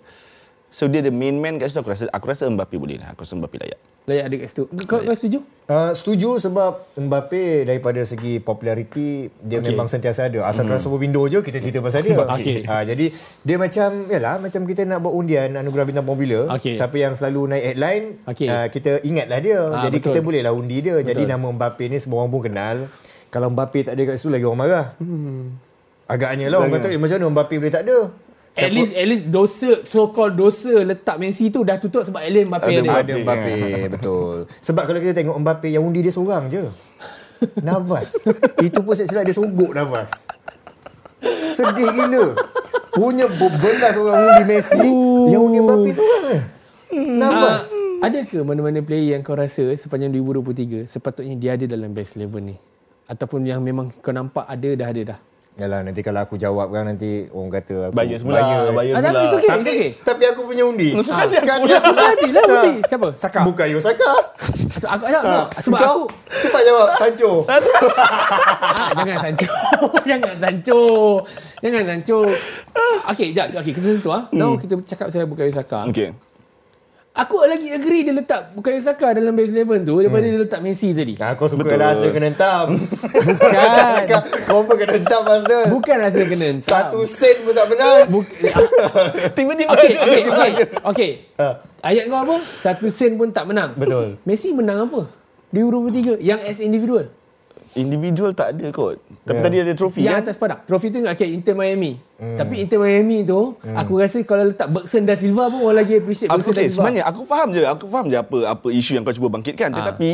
So dia the main man kat situ aku rasa aku rasa Mbappe boleh lah. Aku rasa Mbappe layak. layak ada kat situ. Kau, kau setuju? Uh, setuju sebab Mbappe daripada segi populariti dia okay. memang sentiasa ada. Asal transfer window je kita cerita pasal dia. *laughs* Okey. Uh, jadi dia macam yalah macam kita nak buat undian anugerah bintang Formula. Okey. Siapa yang selalu naik headline Okey. uh, kita ingatlah dia. Ah, jadi betul. kita bolehlah undi dia. Betul. Jadi nama Mbappe ni semua orang pun kenal. Kalau Mbappe tak ada kat situ lagi orang marah. Hmm. Agaknya lah orang kata eh, macam mana Mbappe boleh tak ada? At least, at least dosa, so called dosa letak Messi tu dah tutup sebab Ellen Mbappe Ada ada. Ada Mbappe, betul. Sebab kalau kita tengok Mbappe yang undi dia seorang je. *laughs* Navas. Itu pun silap dia sogok Navas. Sedih gila. Punya berbelas orang undi Messi, yang undi Mbappe seorang je. Navas. Ah, adakah mana-mana player yang kau rasa sepanjang 2023 sepatutnya dia ada dalam best 11 ni? Ataupun yang memang kau nampak ada dah ada dah? Yalah nanti kalau aku jawab kan nanti orang kata aku Bias pula, bias Ada pula. apa okay, Tapi, okay. tapi aku punya undi. Suka hati Suka aku. Suka hati lah undi. Siapa? Saka. Bukayo Saka. So, aku, aku, aku, sebab Kau aku cepat jawab Sancho. *laughs* ah, *laughs* jangan Sancho. jangan Sancho. Jangan Sancho. Okey, jap. Okey, kita tentu ah. Now kita cakap pasal Bukayo Saka. Okey. Aku lagi agree dia letak bukan Saka dalam base 11 tu daripada Hmm. dia letak Messi tadi. Nah, kau suka Betul. lah Arsenal kena hentam. Bukan. *laughs* kau pun kena hentam Arsenal. Bukan Arsenal kena hentam. Satu sen pun tak menang. Buk- *laughs* Tiba-tiba Okey, okey, okey. Okey. Ah. Ayat kau apa? Satu sen pun tak menang. Betul. Messi menang apa? 2023 yang as individual. Individual tak ada kot. Tapi Ya. tadi ada trofi Yang kan? atas padang. Trofi tu okey Inter Miami. Hmm. Tapi Inter Miami tu aku rasa kalau letak Bergson dan Silva pun orang lagi appreciate Aku Bergson dan okay, Silva. sebenarnya aku faham je, aku faham je apa apa isu yang kau cuba bangkitkan Ah. tetapi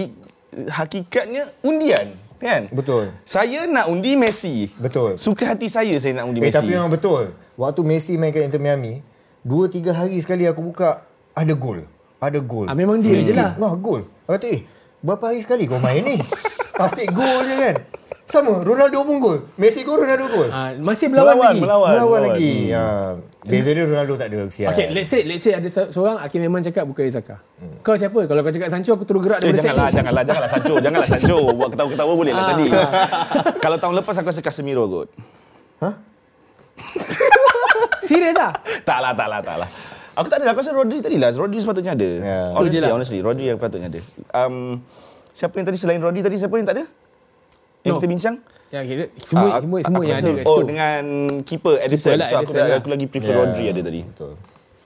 hakikatnya undian kan? Betul. Saya nak undi Messi. Betul. Suka hati saya saya nak undi Eh, Messi. tapi memang betul. Waktu Messi main kat Inter Miami, dua tiga hari sekali aku buka, ada gol. Ada gol. Ah, memang dia je lah. Wah, gol. Aku kata, eh, berapa hari sekali kau main ni? *laughs* Asyik gol je kan? Sama, Ronaldo pun gol. Messi gol, Ronaldo gol. Ah, masih berlawan Melawan, lagi. melawan. Melawan lagi. Ha, beza dia Ronaldo tak ada kesian. Okay, let's say let's say ada se- seorang Hakim memang cakap bukan Isaka. Hmm. Kau siapa? Kalau kau cakap Sancho aku terus gerak Eh, janganlah, set. janganlah, janganlah Sancho, janganlah Sancho. *laughs* Buat ketawa-ketawa boleh lah Ah. tadi. *laughs* Kalau tahun lepas aku rasa Casemiro kot. *laughs* Serius ah? Tak lah, tak lah, tak lah. Aku tak ada, aku rasa Rodri tadi lah. Rodri sepatutnya ada. Ya. Tu Honestly, lah. honestly, Rodri yang patutnya ada. Um, siapa yang tadi selain Rodri tadi, siapa yang tak ada? Yang No. kita bincang? Ya, semua Ah, semua aku semua yang rasa- ada kat Oh, dengan keeper Edison. lah, so aku, Ederson lah. aku lagi prefer Ya, Rodri ada tadi. Betul.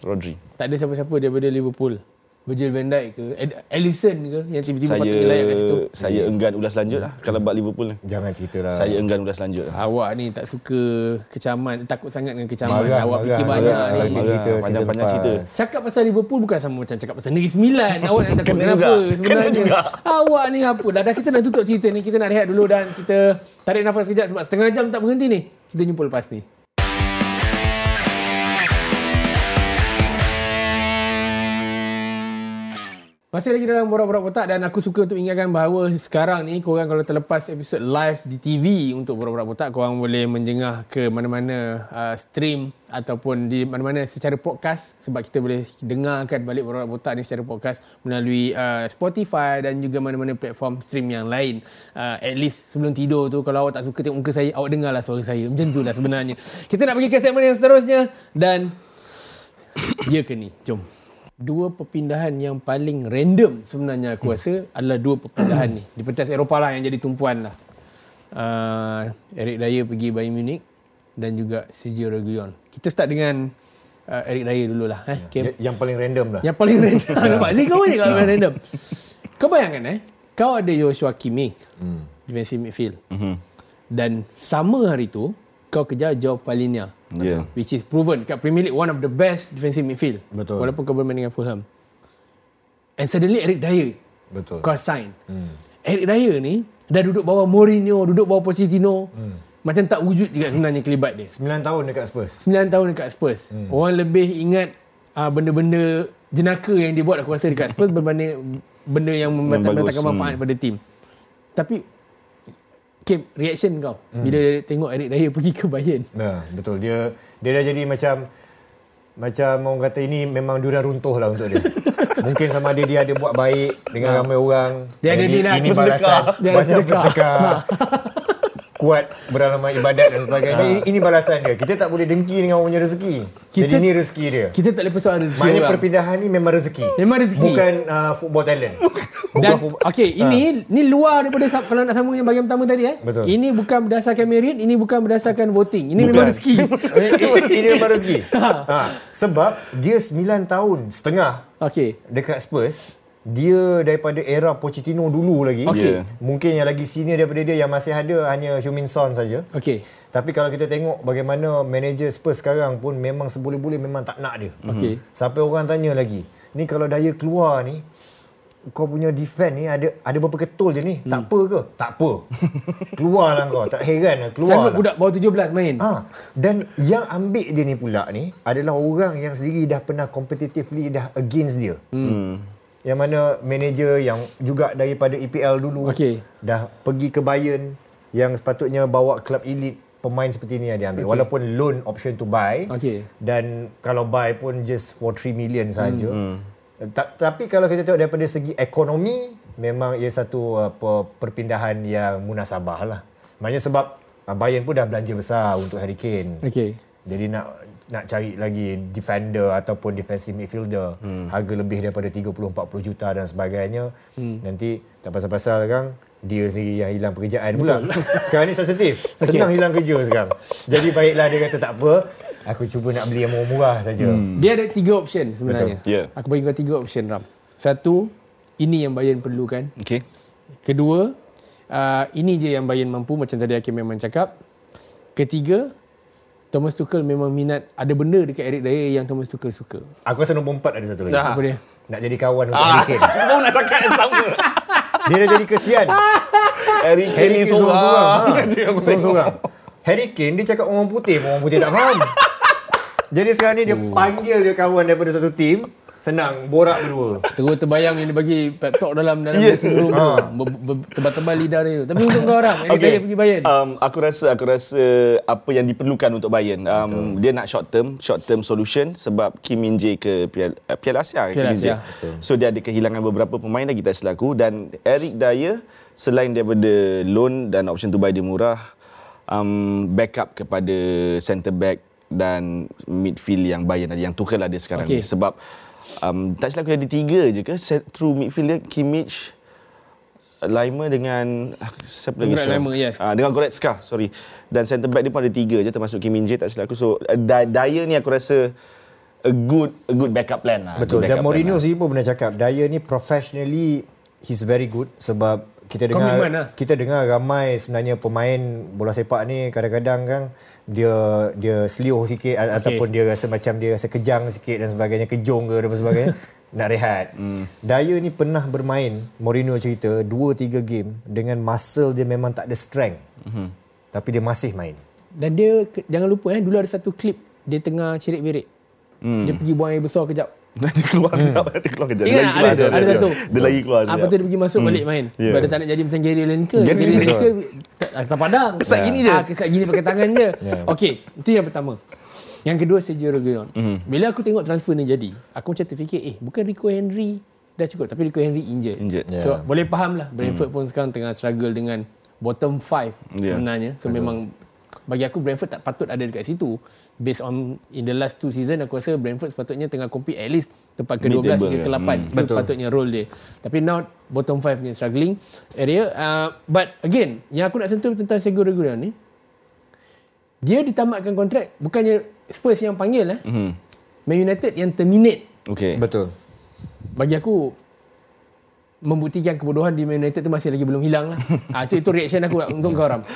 Rodri. Tak ada siapa-siapa daripada Liverpool. Virgil van Dijk ke, Ed- Alisson ke yang tiba-tiba Saya patut layak kat situ. saya enggan ulas lanjut lah kalau bab Liverpool ni. Jangan cerita lah. Saya enggan ulas lanjut lah. Awak ni tak suka kecaman, takut sangat dengan kecaman. Marah, Awak marah, fikir marah. banyak Marah. ni. Cerita panjang-panjang cerita. Cakap pasal Liverpool bukan sama macam cakap pasal Negeri Sembilan. *laughs* Awak nak takut Kena kenapa juga. Kena sebenarnya. juga. Awak ni apa? Dah, dah kita nak tutup cerita ni. Kita nak rehat dulu dan kita tarik nafas sekejap sebab setengah jam tak berhenti ni. Kita jumpa lepas ni. Masih lagi dalam Borak-Borak Botak dan aku suka untuk ingatkan bahawa sekarang ni korang kalau terlepas episod live di TV untuk Borak-Borak Botak korang boleh menjengah ke mana-mana uh, stream ataupun di mana-mana secara podcast sebab kita boleh dengarkan balik Borak-Borak Botak ni secara podcast melalui uh, Spotify dan juga mana-mana platform stream yang lain. Uh, at least sebelum tidur tu kalau awak tak suka tengok muka saya, awak dengarlah suara saya. Macam tu lah sebenarnya. Kita nak pergi ke segmen yang seterusnya dan Ya ke ni? Jom. Dua perpindahan yang paling random sebenarnya aku rasa adalah dua perpindahan ni. Di pentas Eropah lah yang jadi tumpuan lah. Uh, Eric Dyer pergi Bayern Munich dan juga Sergio Reguilon. Kita start dengan uh, Eric Dyer dululah. Eh, Kim. Ya- Yang paling random lah. Yang paling random. *laughs* *laughs* Nampak? Ni kau ni kalau paling random. Kau bayangkan eh. Kau ada Joshua Kimmich. Hmm. Defensive midfield. Mhm. Dan sama hari tu, kau kejar Joe Palinia. Ya. Which is proven kat Premier League one of the best defensive midfield. Betul. Walaupun kau bermain dengan Fulham. And suddenly Eric Dyer Betul. kau sign. Hmm. Eric Dyer ni dah duduk bawah Mourinho, duduk bawah Pochettino. Hmm. Macam tak wujud juga sebenarnya kelibat dia. 9 tahun dekat Spurs. 9 tahun dekat Spurs. Hmm. Orang lebih ingat uh, benda-benda jenaka yang dia buat aku rasa dekat Spurs *laughs* berbanding benda yang bagus. membatangkan manfaat Hmm. pada tim. Tapi Kim, reaction kau hmm. bila tengok Eric Dyer pergi ke Bayern. Nah, betul. Dia dia dah jadi macam macam orang kata ini memang durian runtuh lah untuk dia. *laughs* Mungkin sama ada dia ada buat baik dengan ramai orang. Dia ada Ini- ini bersedekah. Dia ada Banyak bersedekah. *laughs* Kuat beramal ibadat dan sebagainya. Ini, ini balasan dia. Kita tak boleh dengki dengan orang punya rezeki. Kita- Jadi ini rezeki dia. Kita tak boleh persoalan rezeki Maknanya orang. perpindahan ni memang rezeki. Memang rezeki. Bukan uh, football talent. *laughs* Bukan Dan football. okey, ini ni luar daripada kalau nak sambung yang bahagian pertama tadi eh. Betul. Ini bukan berdasarkan merit, ini bukan berdasarkan voting. Ini Bukan. memang rezeki. ini, *laughs* ini memang rezeki. *laughs* ha, sebab dia 9 tahun setengah okey. dekat Spurs dia daripada era Pochettino dulu lagi Okey. Yeah. mungkin yang lagi senior daripada dia yang masih ada hanya Heung-min Son saja Okey. tapi kalau kita tengok bagaimana manager Spurs sekarang pun memang seboleh-boleh memang tak nak dia Okey. sampai orang tanya lagi ni kalau Daya keluar ni kau punya defend ni ada ada berapa ketul je ni hmm. tak apa ke tak apa *laughs* keluarlah kau tak heran lah keluar Sanggup lah. budak bawah 17 main. Ah, dan yang ambil dia ni pula ni adalah orang yang sendiri dah pernah competitively dah against dia. Hmm. Yang mana manager yang juga daripada EPL dulu Okey. dah pergi ke Bayern yang sepatutnya bawa klub elite pemain seperti ni yang dia ambil. Okay. Walaupun loan option to buy Okey. dan kalau buy pun just for 3 million saja. Hmm. Ta- tapi kalau kita tengok daripada segi ekonomi memang ia satu apa perpindahan yang munasabah lah. Maknanya sebab ah, Bayern pun dah belanja besar untuk Harry Kane. Okey. Jadi nak nak cari lagi defender ataupun defensive midfielder hmm. harga lebih daripada 30 40 juta dan sebagainya hmm. nanti tak pasal-pasal kan dia sendiri yang hilang pekerjaan pula. *laughs* sekarang ni sensitif. *laughs* Senang okay. hilang kerja sekarang. Jadi baiklah dia kata tak apa. Aku cuba nak beli yang murah-murah saja. Hmm. Dia ada tiga option sebenarnya. Yeah. Aku bagi kau tiga option Ram. Satu, ini yang Bayern perlukan. Okay. Kedua, uh, ini je yang Bayern mampu macam tadi Hakim memang cakap. Ketiga, Thomas Tuchel memang minat ada benda dekat Eric Dyer yang Thomas Tuchel suka. Aku rasa nombor empat ada satu lagi. Apa dia? Nak jadi kawan untuk ah. Harry Kane. *laughs* Kau nak cakap yang sama. *laughs* Dia dah jadi kesian. Harry Kane Harry Kane seorang. seorang-seorang. Ha. Seorang-seorang. Harry Kane dia cakap orang putih, orang putih tak faham. *laughs* Jadi sekarang ni dia panggil dia kawan daripada satu tim. Senang, borak berdua. Terus terbayang yang dia bagi pep talk dalam dalam yeah. dressing room tu. Ber- Tebal-tebal lidah dia. Tapi untuk kau orang, Okay. Dyer pergi Bayern. Um, aku rasa aku rasa apa yang diperlukan untuk Bayern. Um, dia nak short term, short term solution sebab Kim Min Jae ke Piala, uh, Piala Asia. Piala. Asia. So dia ada kehilangan beberapa pemain lagi tak selaku dan Eric Dyer selain daripada loan dan option to buy dia murah, um, backup kepada centre back dan midfield yang Bayern ada yang Tuchel ada sekarang Okay. ni sebab um, tak selaku ada tiga je ke set through midfield dia Kimmich Laimer dengan ah, siapa lagi? Seorang? Laimer, yes. Ah, dengan Goretzka, sorry. Dan centre back dia pun ada tiga je termasuk Kim Min Jae tak silap aku. So uh, Dy- Dyer ni aku rasa a good a good backup plan lah. Betul. Dan Mourinho lah. sendiri pun pernah cakap, Dyer ni professionally he's very good sebab kita dengar Komitmen lah. kita dengar ramai sebenarnya pemain bola sepak ni kadang-kadang kan dia dia selioh sikit okay. ataupun dia rasa macam dia rasa kejang sikit dan sebagainya kejong ke dan sebagainya *laughs* nak rehat. Hmm. Dyer ni pernah bermain Mourinho cerita 2 3 game dengan muscle dia memang tak ada strength. Hmm. Tapi dia masih main. Dan dia, jangan lupa eh, dulu ada satu klip dia tengah cerit berit. Hmm. Dia pergi buang air besar kejap. Dia keluar kejap, dia keluar kejap. Dia Ingat lagi ada, keluar, ada, dia- satu. Dia lagi keluar Apa tu dia pergi masuk balik main. Yeah. Sebab dia tak nak jadi macam Gary Lineker. Gary Gary Lineker. Lineker tak, padang. Kesat gini je. Ah, kesat gini pakai tangan je. *laughs* Okey, itu yang pertama. Yang kedua Sergio Reguilon. Mhm. Bila aku tengok transfer ni jadi, aku macam terfikir, eh bukan Rico Henry dah cukup tapi Rico Henry injured. Injured. So boleh faham lah Brentford pun sekarang tengah struggle dengan bottom 5 Yeah. sebenarnya. So memang bagi aku Brentford tak patut ada dekat situ. Based on in the last two season aku rasa Brentford sepatutnya tengah compete at least tempat ke-12 Mid-table hingga ke? ke-8. Hmm. Itu Betul. patutnya role dia. Tapi now bottom 5 ni struggling area. Uh, but again, yang aku nak sentuh tentang Sergio Reguilon ni dia ditamatkan kontrak bukannya Spurs yang panggil eh. Mhm. Man United yang terminate Okey. Betul. bagi aku membuktikan kebodohan di Man United tu masih lagi belum hilang lah. *laughs* ah, itu, itu reaction aku untuk kau Ram.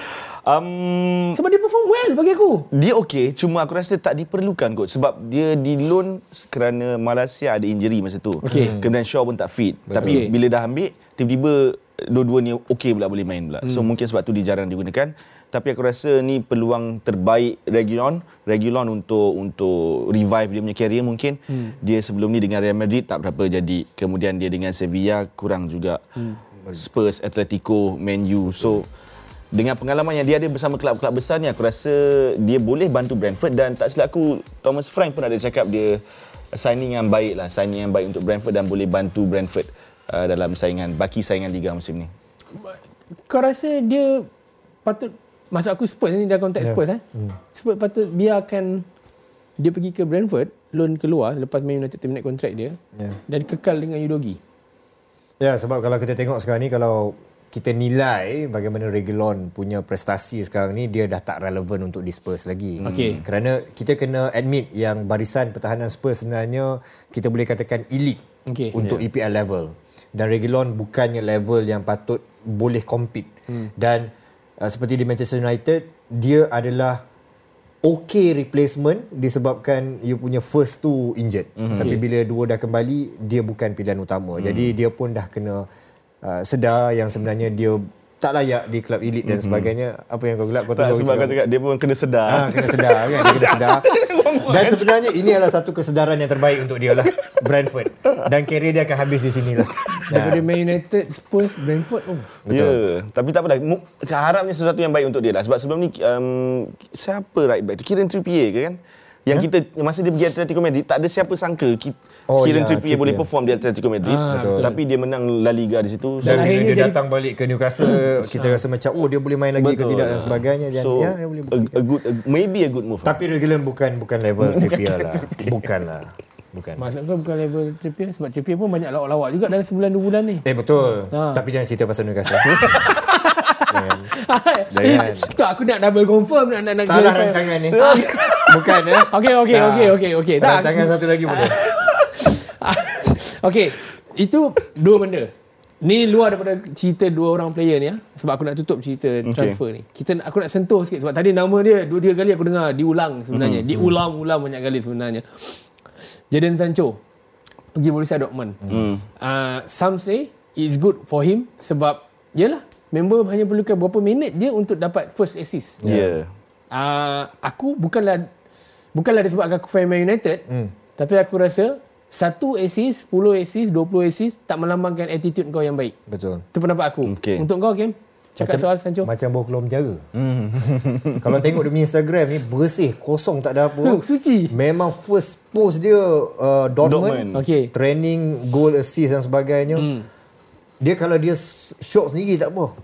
Um, Sebab dia perform well bagi aku. Dia okey, cuma aku rasa tak diperlukan kot sebab dia di loan kerana Malaysia ada injury masa tu. Okey. Kemudian Shaw pun tak fit. Betul. Tapi Okey. bila dah ambil, tiba-tiba dua-dua ni okey pula boleh main pula. Hmm. So mungkin sebab tu dia jarang digunakan. Tapi aku rasa ni peluang terbaik Regulon, Regulon untuk untuk revive dia punya career mungkin. Hmm. Dia sebelum ni dengan Real Madrid tak berapa jadi. Kemudian dia dengan Sevilla kurang juga. Hmm. Spurs, Atletico, Man U. So dengan pengalaman yang dia ada bersama kelab-kelab besar ni aku rasa dia boleh bantu Brentford dan tak silap aku Thomas Frank pun ada cakap dia signing yang baik lah signing yang baik untuk Brentford dan boleh bantu Brentford uh, dalam saingan baki saingan liga musim ni Kau rasa dia patut Maksud aku Spurs ni dah konteks yeah. Spurs eh. Hmm. Spurs patut biarkan dia pergi ke Brentford, loan keluar lepas Man United terminate kontrak dia Ya. dan kekal dengan Udogi. Ya, sebab kalau kita tengok sekarang ni kalau kita nilai bagaimana Regulon punya prestasi sekarang ni dia dah tak relevan untuk di Spurs lagi. Okey. Kerana kita kena admit yang barisan pertahanan Spurs sebenarnya kita boleh katakan elite Okey. untuk EPL level. Dan Regulon bukannya level yang patut boleh compete. Hmm. Dan uh, seperti di Manchester United, dia adalah okay replacement disebabkan you punya first two injured. Mm-hmm. Tapi Okay. bila dua dah kembali, dia bukan pilihan utama. Mm. Jadi dia pun dah kena uh, sedar yang sebenarnya dia tak layak di kelab elite dan sebagainya. Apa yang kau gelap kau tak, tahu sebab kau cakap dia pun kena sedar Ah, kena sedar kan dia kena *laughs* sedar. Dan sebenarnya ini adalah satu kesedaran yang terbaik untuk dia lah *laughs* Brentford. Dan career dia akan habis di sinilah. *laughs* Daripada Man United, Spurs, Brentford. Oh. Ya, yeah. tapi tak apalah. Mu- Harapnya sesuatu yang baik untuk dia lah. Sebab sebelum ni um, siapa right back tu? Kieran Trippier ke kan? Yang kita masa dia pergi Atletico Madrid tak ada siapa sangka kita, Oh, Kieran ya, Trippier boleh Trippier. perform di Atletico Madrid. Ah, betul. Tapi dia menang La Liga di situ. Dan bila akhirnya dia jadi- datang balik ke Newcastle, kita rasa macam oh dia boleh main lagi ke tidak dan sebagainya dan so, ya dia boleh a, a good a, maybe a good move. Tapi Regular bukan bukan level Trippier lah. Bukan lah. Bukan. Maksud kau bukan level Trippier sebab Trippier pun banyak lawak-lawak juga dalam sebulan dua bulan ni. Eh betul. Ha. Tapi jangan cerita pasal Newcastle. *laughs* *laughs* jangan. Tu aku nak double confirm nak nak, nak Salah rancangan ni. *laughs* bukan eh. *laughs* Okey okey Ha. okey okey okey. Tak. Rancangan satu lagi boleh. Okey, itu dua benda. Ni luar daripada cerita dua orang player ni ya. Sebab aku nak tutup cerita transfer ni. Kita aku nak sentuh sikit sebab tadi nama dia dua tiga kali aku dengar diulang sebenarnya. Hmm. Diulang-ulang banyak kali sebenarnya. Jadon Sancho pergi Borussia Dortmund. Hmm. Uh, some say it's good for him sebab yalah member hanya perlukan berapa minit je untuk dapat first assist. Yeah. Uh, aku bukanlah bukanlah disebabkan aku fan Man United, Hmm. tapi aku rasa satu assist, 10 assist, 20 assist tak melambangkan attitude kau yang baik. Betul. Itu pendapat aku. Okey. Untuk kau Kim, cakap soal Sancho. Macam bawa keluar penjara. *laughs* Kalau tengok dia punya Instagram ni bersih, kosong tak ada apa. *laughs* suci. Memang first post dia uh, Dortmund, Dortmund. Okey. training, goal assist dan sebagainya. Hmm. Dia kalau dia shot sendiri tak apa.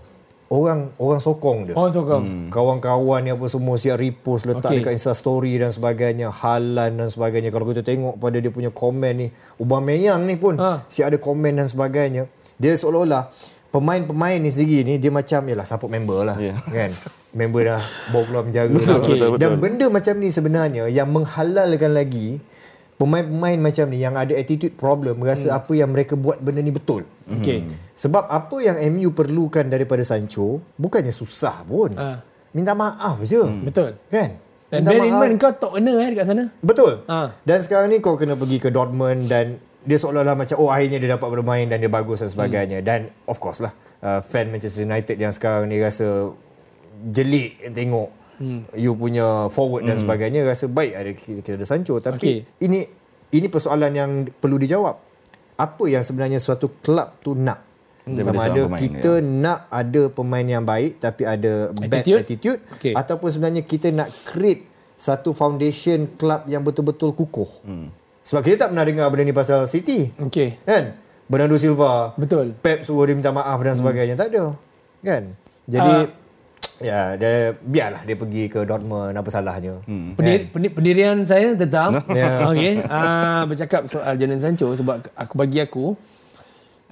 Orang orang sokong dia. Oh, sokong. Hmm. Kawan-kawan ni apa semua siap repost letak okay. dekat Insta story dan sebagainya, halan dan sebagainya. Kalau kita tengok pada dia punya komen ni, Aubameyang ni pun Ha. siap ada komen dan sebagainya. Dia seolah-olah pemain-pemain ni sendiri ni dia macam yalah support member lah Ya. kan. Member dah bawa keluar penjara Betul, betul, betul. Dan benda macam ni sebenarnya yang menghalalkan lagi pemain-pemain macam ni yang ada attitude problem rasa Hmm. apa yang mereka buat benda ni betul. Okey. Sebab apa yang MU perlukan daripada Sancho bukannya susah pun. Ah. Minta maaf je. Betul. Kan? Dan Minta bear in mind kau top earner eh dekat sana. Betul. Ah. Dan sekarang ni kau kena pergi ke Dortmund dan dia seolah-olah macam oh akhirnya dia dapat bermain dan dia bagus dan sebagainya. Hmm. Dan of course lah uh, fan Manchester United yang sekarang ni rasa jelik tengok Hmm. you punya forward dan sebagainya rasa baik ada kita, kita ada Sancho tapi Okey. ini ini persoalan yang perlu dijawab. Apa yang sebenarnya suatu kelab tu nak? Daripada Sama ada pemain, kita nak ada pemain yang baik tapi ada bad Attitude? attitude Okey. ataupun sebenarnya kita nak create satu foundation club yang betul-betul kukuh. Hmm. Sebab kita tak pernah dengar benda ni pasal City. Okey. Kan? Bernardo Silva. Betul. Pep suruh dia minta maaf dan sebagainya. Tak ada. Kan? Jadi ya dia biarlah dia pergi ke Dortmund apa salahnya. Hmm. Pendir, pendir, pendirian saya tetap. *laughs* Ya. Okey. Uh, bercakap soal Jadon Sancho sebab aku bagi aku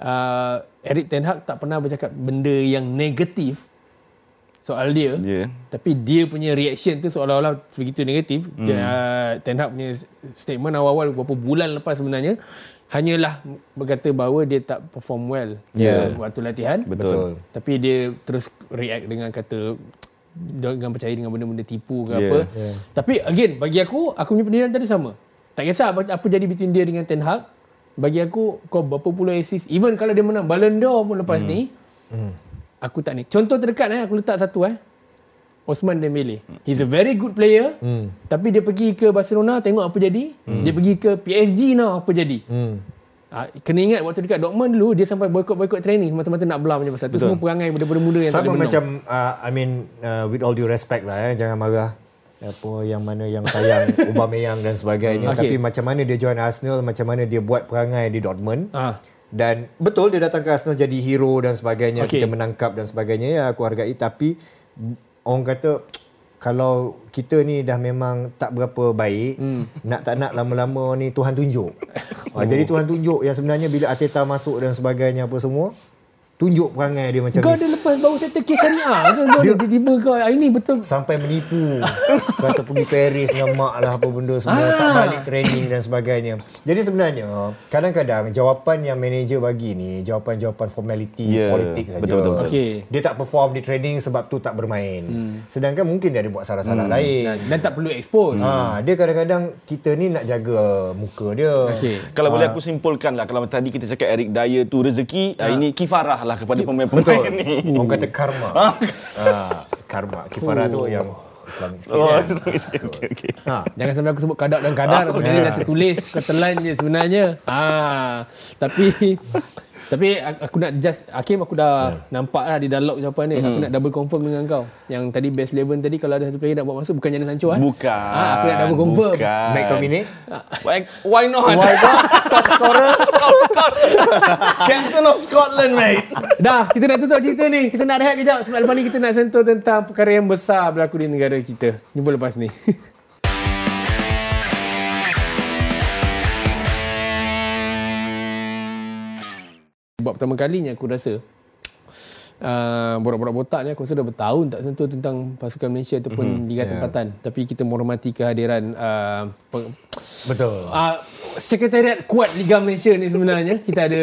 uh, Eric Ten Hag tak pernah bercakap benda yang negatif soal dia. Yeah. Tapi dia punya reaction tu seolah-olah begitu negatif. Hmm. Uh, Ten Hag punya statement awal-awal beberapa bulan lepas sebenarnya hanyalah berkata bahawa dia tak perform well Ya. waktu latihan. Betul. Tapi dia terus react dengan kata dengan percaya dengan benda-benda tipu ke Yeah. apa. Yeah. Tapi again bagi aku aku punya pendirian tadi sama. Tak kisah apa, apa jadi between dia dengan Ten Hag. Bagi aku kau berapa puluh assist even kalau dia menang Ballon d'Or pun lepas ni aku tak ni. Contoh terdekat eh aku letak satu eh. Osman Dembele. He's a very good player. Hmm. Tapi dia pergi ke Barcelona tengok apa jadi. Dia pergi ke PSG now apa jadi. Hmm. Ha, kena ingat waktu dekat Dortmund dulu dia sampai boykot-boykot training semata-mata nak belah macam pasal tu semua perangai benda-benda muda yang Sama macam uh, I mean uh, with all due respect lah eh jangan marah apa yang mana yang tayang *laughs* Aubameyang dan sebagainya okay. tapi macam mana dia join Arsenal macam mana dia buat perangai di Dortmund Ah. dan betul dia datang ke Arsenal jadi hero dan sebagainya Okey. kita menangkap dan sebagainya ya aku hargai tapi orang kata kalau kita ni dah memang tak berapa baik hmm. nak tak nak lama-lama ni Tuhan tunjuk oh. jadi Tuhan tunjuk yang sebenarnya bila Ateta masuk dan sebagainya apa semua tunjuk perangai dia macam Kau ni. ada lepas baru settle kes syariah ke kau dia tiba-tiba kau ah, ini betul. Sampai menipu. Kata pergi Paris dengan mak lah apa benda semua. Ah. tak balik training dan sebagainya. Jadi sebenarnya kadang-kadang jawapan yang manager bagi ni jawapan-jawapan formality Ya, politik saja. betul, betul, betul. Okey. dia tak perform di training sebab tu tak bermain. Sedangkan mungkin dia ada buat salah-salah lain. Dan, dan tak perlu expose. ha, dia kadang-kadang kita ni nak jaga muka dia. Okey. Kalau boleh aku simpulkan lah Kalau tadi kita cakap Eric Dyer tu rezeki ha. Ini kifarah lah kepada betul *laughs* pemain-pemain ni orang kata karma ha, karma kifarah tu yang Islamic sikit Oh, kan? okay, okay, okay. ha. Jangan sampai aku sebut kadar dan kadar. Benda ni dah tertulis. Kau telan je sebenarnya. Ha. Tapi Tapi aku nak just Hakim aku dah yeah. nampak lah di dalam log jawapan ni. Hmm. Aku nak double confirm dengan kau. Yang tadi best 11 tadi kalau ada satu player nak buat masuk bukan Jana Sancho ah. Bukan. Ha, aku nak double confirm. Bukan. McTominay. Why, why not? Why not? Top scorer. *laughs* Top Scotland. *laughs* Captain of Scotland, mate. Dah, kita nak tutup cerita ni. Kita nak rehat kejap sebab lepas ni kita nak sentuh tentang perkara yang besar berlaku di negara kita. Jumpa lepas ni. *laughs* Buat pertama kalinya aku rasa uh, borak-borak botak ni aku rasa dah bertahun tak sentuh tentang pasukan Malaysia ataupun mm-hmm. Liga Yeah. Tempatan. Tapi kita menghormati kehadiran uh, pe- Betul. uh, Sekretariat kuat Liga Malaysia ni sebenarnya. Kita ada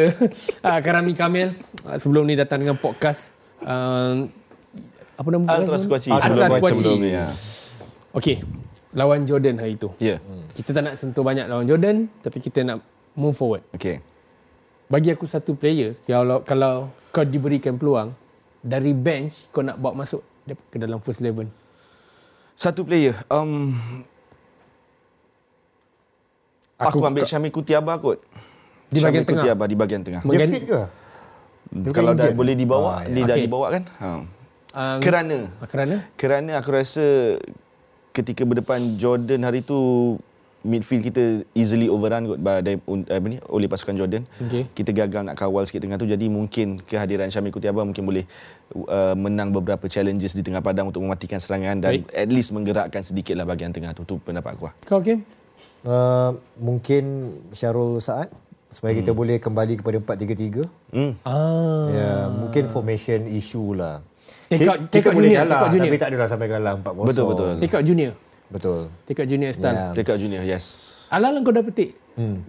uh, Karami Kamil uh, sebelum ni datang dengan podcast. Uh, apa nama Ultra? Squatchy. Ultra Sebelum- ni, ya. Okey. Lawan Jordan hari itu. Ya. Kita tak nak sentuh banyak lawan Jordan tapi kita nak move forward. Okay. Bagi aku satu player kalau kalau kau diberikan peluang dari bench kau nak bawa masuk ke dalam first eleven. Satu player. Um, aku, Aku- ambil Syamil Kutiaba kot. Di bahagian Syamil tengah. Kutiaba di bahagian tengah. Dia fit ke? Dia Kalau dah boleh dibawa, Ah, ya. dia dah Okay. dibawa kan? Ha. Uh, Kerana kerana kerana aku rasa ketika berdepan Jordan hari tu midfield kita easily overrun kot by, dari- un- apa ni, oleh pasukan Jordan. Okey. Kita gagal nak kawal sikit tengah tu jadi mungkin kehadiran Syamil Kutiaba mungkin boleh uh, menang beberapa challenges di tengah padang untuk mematikan serangan dan Baik. at least menggerakkan sedikitlah bahagian tengah tu. Tu pendapat aku lah. kau Kim? Uh, mungkin Syarul Saad supaya kita boleh kembali kepada 4-3-3. Hmm. Ah. Ya, mungkin formation issue lah. Take Kita, out- kita take out boleh junior, kalah take out junior. tapi tak adalah sampai kalah 4-0. Betul, betul. Take out junior. Betul. Out junior style. Check out junior, yes. Alang-alang kau dah petik. Hmm.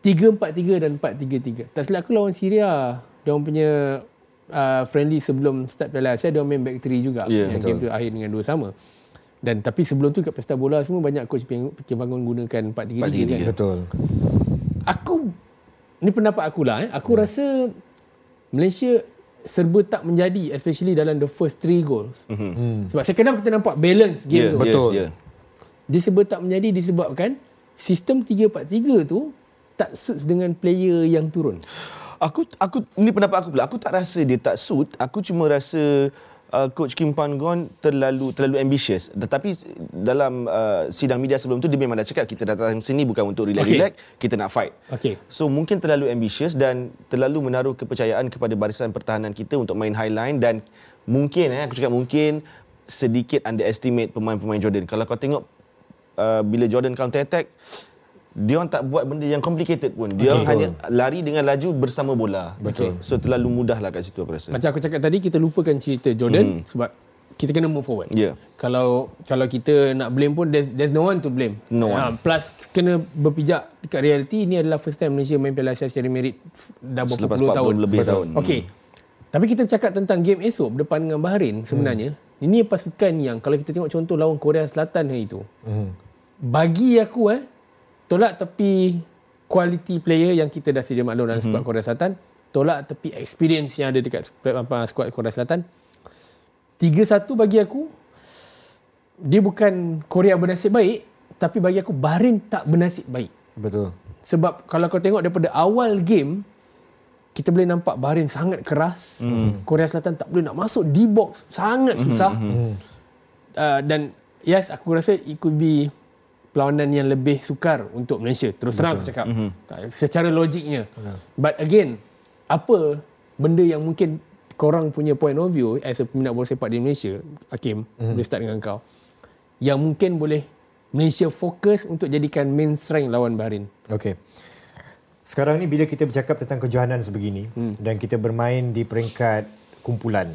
3-4-3 dan 4-3-3. Tak silap aku lawan Syria. Dia orang punya uh, friendly sebelum start Piala Asia dia orang main back 3 juga. Ya, yang betul. game tu akhir dengan dua sama. Dan tapi sebelum tu kat pesta bola semua banyak coach Ping- Kim Bangun gunakan 4-3-3 kan. 4-3-3. Betul. Aku ni pendapat aku lah eh. Aku rasa Malaysia serba tak menjadi especially dalam the first three goals. Hmm. Sebab second half kita nampak balance game Yeah, tu. Betul. Yeah, yeah. Dia sebab tak menjadi disebabkan sistem 3-4-3 tu tak suits dengan player yang turun. Aku aku ni pendapat aku pula. Aku tak rasa dia tak suit. Aku cuma rasa uh, coach Kim Pan Gon terlalu terlalu ambitious. Tetapi dalam uh, sidang media sebelum tu dia memang dah cakap kita datang sini bukan untuk relax-relax, kita nak fight. Okey. So mungkin terlalu ambitious dan terlalu menaruh kepercayaan kepada barisan pertahanan kita untuk main high line dan mungkin eh aku cakap mungkin sedikit underestimate pemain-pemain Jordan. Kalau kau tengok uh, bila Jordan counter attack dia orang tak buat benda yang complicated pun. Dia orang Betul. hanya lari dengan laju bersama bola. Betul. So terlalu mudah lah kat situ aku rasa. Macam aku cakap tadi kita lupakan cerita Jordan sebab kita kena move forward. Ya. Kalau kalau kita nak blame pun there's, there's no one to blame. No one. plus kena berpijak dekat reality ini adalah first time Malaysia main Piala Asia secara merit dah berapa puluh 40 tahun. lebih Betul. tahun. Okey. Tapi kita bercakap tentang game esok berdepan dengan Bahrain sebenarnya. Hmm. Ini pasukan yang kalau kita tengok contoh lawan Korea Selatan hari itu. Hmm. Bagi aku eh tolak tepi quality player yang kita dah sedia maklum dalam Mhm. skuad Korea Selatan, tolak tepi experience yang ada dekat skuad apa skuad Korea Selatan. 3-1 bagi aku dia bukan Korea bernasib baik tapi bagi aku Bahrain tak bernasib baik. Betul. Sebab kalau kau tengok daripada awal game kita boleh nampak Bahrain sangat keras. Mm. Korea Selatan tak boleh nak masuk di box. Sangat susah. Mm. Uh, dan yes aku rasa it could be perlawanan yang lebih sukar untuk Malaysia. Terus terang aku cakap. Mm-hmm. Secara logiknya. But again, apa benda yang mungkin korang punya point of view as a peminat bola sepak di Malaysia, Hakim, mm-hmm. boleh start dengan kau. Yang mungkin boleh Malaysia fokus untuk jadikan main strength lawan Bahrain. Okey. Sekarang ni bila kita bercakap tentang kejohanan sebegini hmm. dan kita bermain di peringkat kumpulan.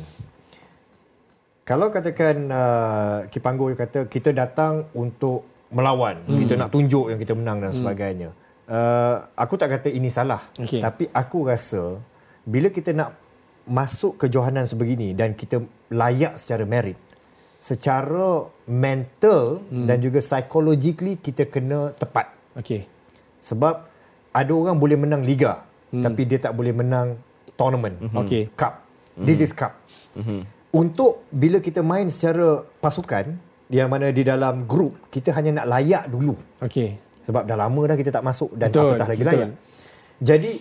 Kalau katakan uh, Kipanggo kata kita datang untuk melawan, hmm. kita nak tunjuk yang kita menang dan sebagainya. Uh, aku tak kata ini salah. Okey. Tapi aku rasa bila kita nak masuk kejohanan sebegini dan kita layak secara merit, secara mental hmm. dan juga psychologically kita kena tepat. Okey. Sebab ada orang boleh menang liga hmm. tapi dia tak boleh menang tournament. Mhm. Okey. Cup. This is cup. Mhm. Untuk bila kita main secara pasukan yang mana di dalam grup kita hanya nak layak dulu. Okey. Sebab dah lama dah kita tak masuk dan Betul, apatah lagi betul. layak. Jadi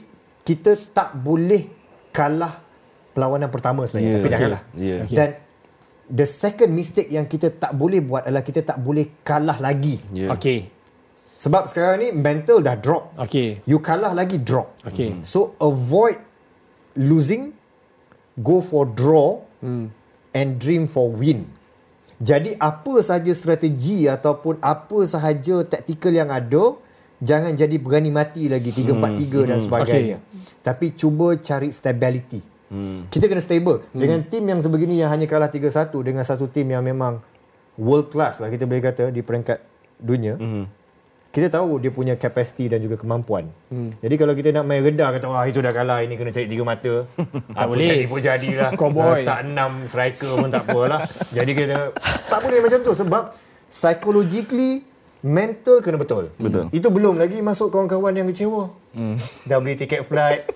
kita tak boleh kalah perlawanan pertama sebenarnya Yeah, tapi dah okay. kalah. Yeah. Okay. Dan the second mistake yang kita tak boleh buat adalah kita tak boleh kalah lagi. Yeah. Okay. Sebab sekarang ni mental dah drop. Okay. You kalah lagi drop. Okay. So avoid losing, go for draw and dream for win. Jadi apa sahaja strategi ataupun apa sahaja taktikal yang ada, jangan jadi berani mati lagi 3-4-3 dan sebagainya. Tapi cuba cari stability. Kita kena stable. Dengan tim yang sebegini yang hanya kalah 3-1 dengan satu tim yang memang world class lah kita boleh kata di peringkat dunia. Kita tahu dia punya capacity dan juga kemampuan. Hmm. Jadi kalau kita nak main rendah kata wah itu dah kalah ini kena cari tiga mata. *laughs* Apa boleh. jadi pun jadilah. *laughs* Cowboy. tak enam striker pun tak apalah. *laughs* Jadi kita tak boleh macam tu sebab psychologically mental kena betul. Betul. Itu belum lagi masuk kawan-kawan yang kecewa. Hmm. Dah beli tiket flight,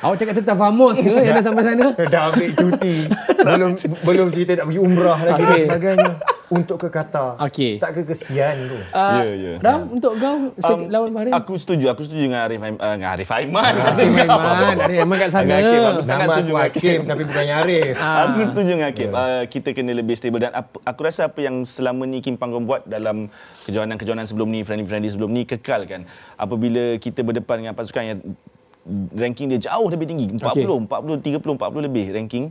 Awak cakap tentang Vamos ke yang dah sampai sana? dah ambil cuti. belum belum cerita nak pergi umrah lagi dan sebagainya. Untuk ke Qatar. Okey. Tak ke kesian tu. Uh, Ya, ya. Ram, untuk kau um, lawan Bahrain? Aku setuju, aku setuju dengan Arif. Uh, dengan Arif Aiman. Kata Arif. Aiman, Arif Aiman kat sana. Dengan Hakim, aku sangat Nama setuju aku dengan Hakim Hakim. tapi bukannya Arif. Aku setuju dengan Hakim. Uh, kita kena lebih stable dan ap- aku rasa apa yang selama ni Kim Panggon buat dalam kejohanan-kejohanan sebelum ni, friendly-friendly sebelum ni kekal kan. Apabila kita berdepan dengan pasukan yang ranking dia jauh lebih tinggi, 40, Okey. 40, 30, 40 lebih ranking.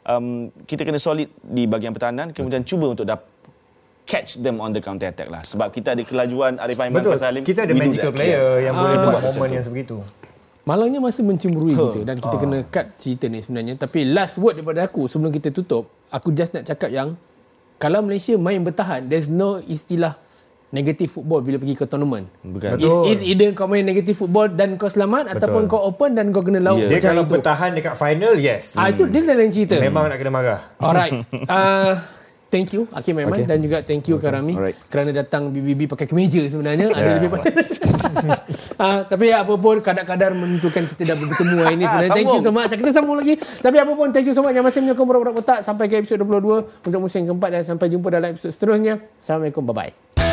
Um, kita kena solid di bahagian pertahanan kemudian cuba untuk dap- catch them on the counter attack lah. Sebab kita ada kelajuan Arif Aiman Betul. Salim. Kita ada magical player Yeah. yang boleh Ah. buat Macam momen yang sebegitu. Malangnya masa mencemburui Huh. kita dan kita Ah. kena cut cerita ni sebenarnya. Tapi last word daripada aku sebelum kita tutup, aku just nak cakap yang kalau Malaysia main bertahan, there's no istilah negative football bila pergi ke tournament. Bukan. Is, Betul. is either kau main negative football dan kau selamat Betul. ataupun kau open dan kau kena laut Ya. Dia kalau itu. bertahan dekat final, yes. Ah itu dia lain cerita. Memang nak kena marah. Alright. Uh, *laughs* thank you Hakim Aiman Okay. dan juga thank you Karami Alright. kerana datang BBB pakai kemeja sebenarnya ada Yeah. lebih banyak. uh, *laughs* tapi apa pun kadar-kadar menentukan kita dah bertemu hari ini sebenarnya. Thank you so much. Kita sambung lagi. Tapi apa pun thank you so much yang masih menyokong Borak-Borak Otak sampai ke episod 22 untuk musim keempat dan sampai jumpa dalam episod seterusnya. Assalamualaikum. Bye-bye.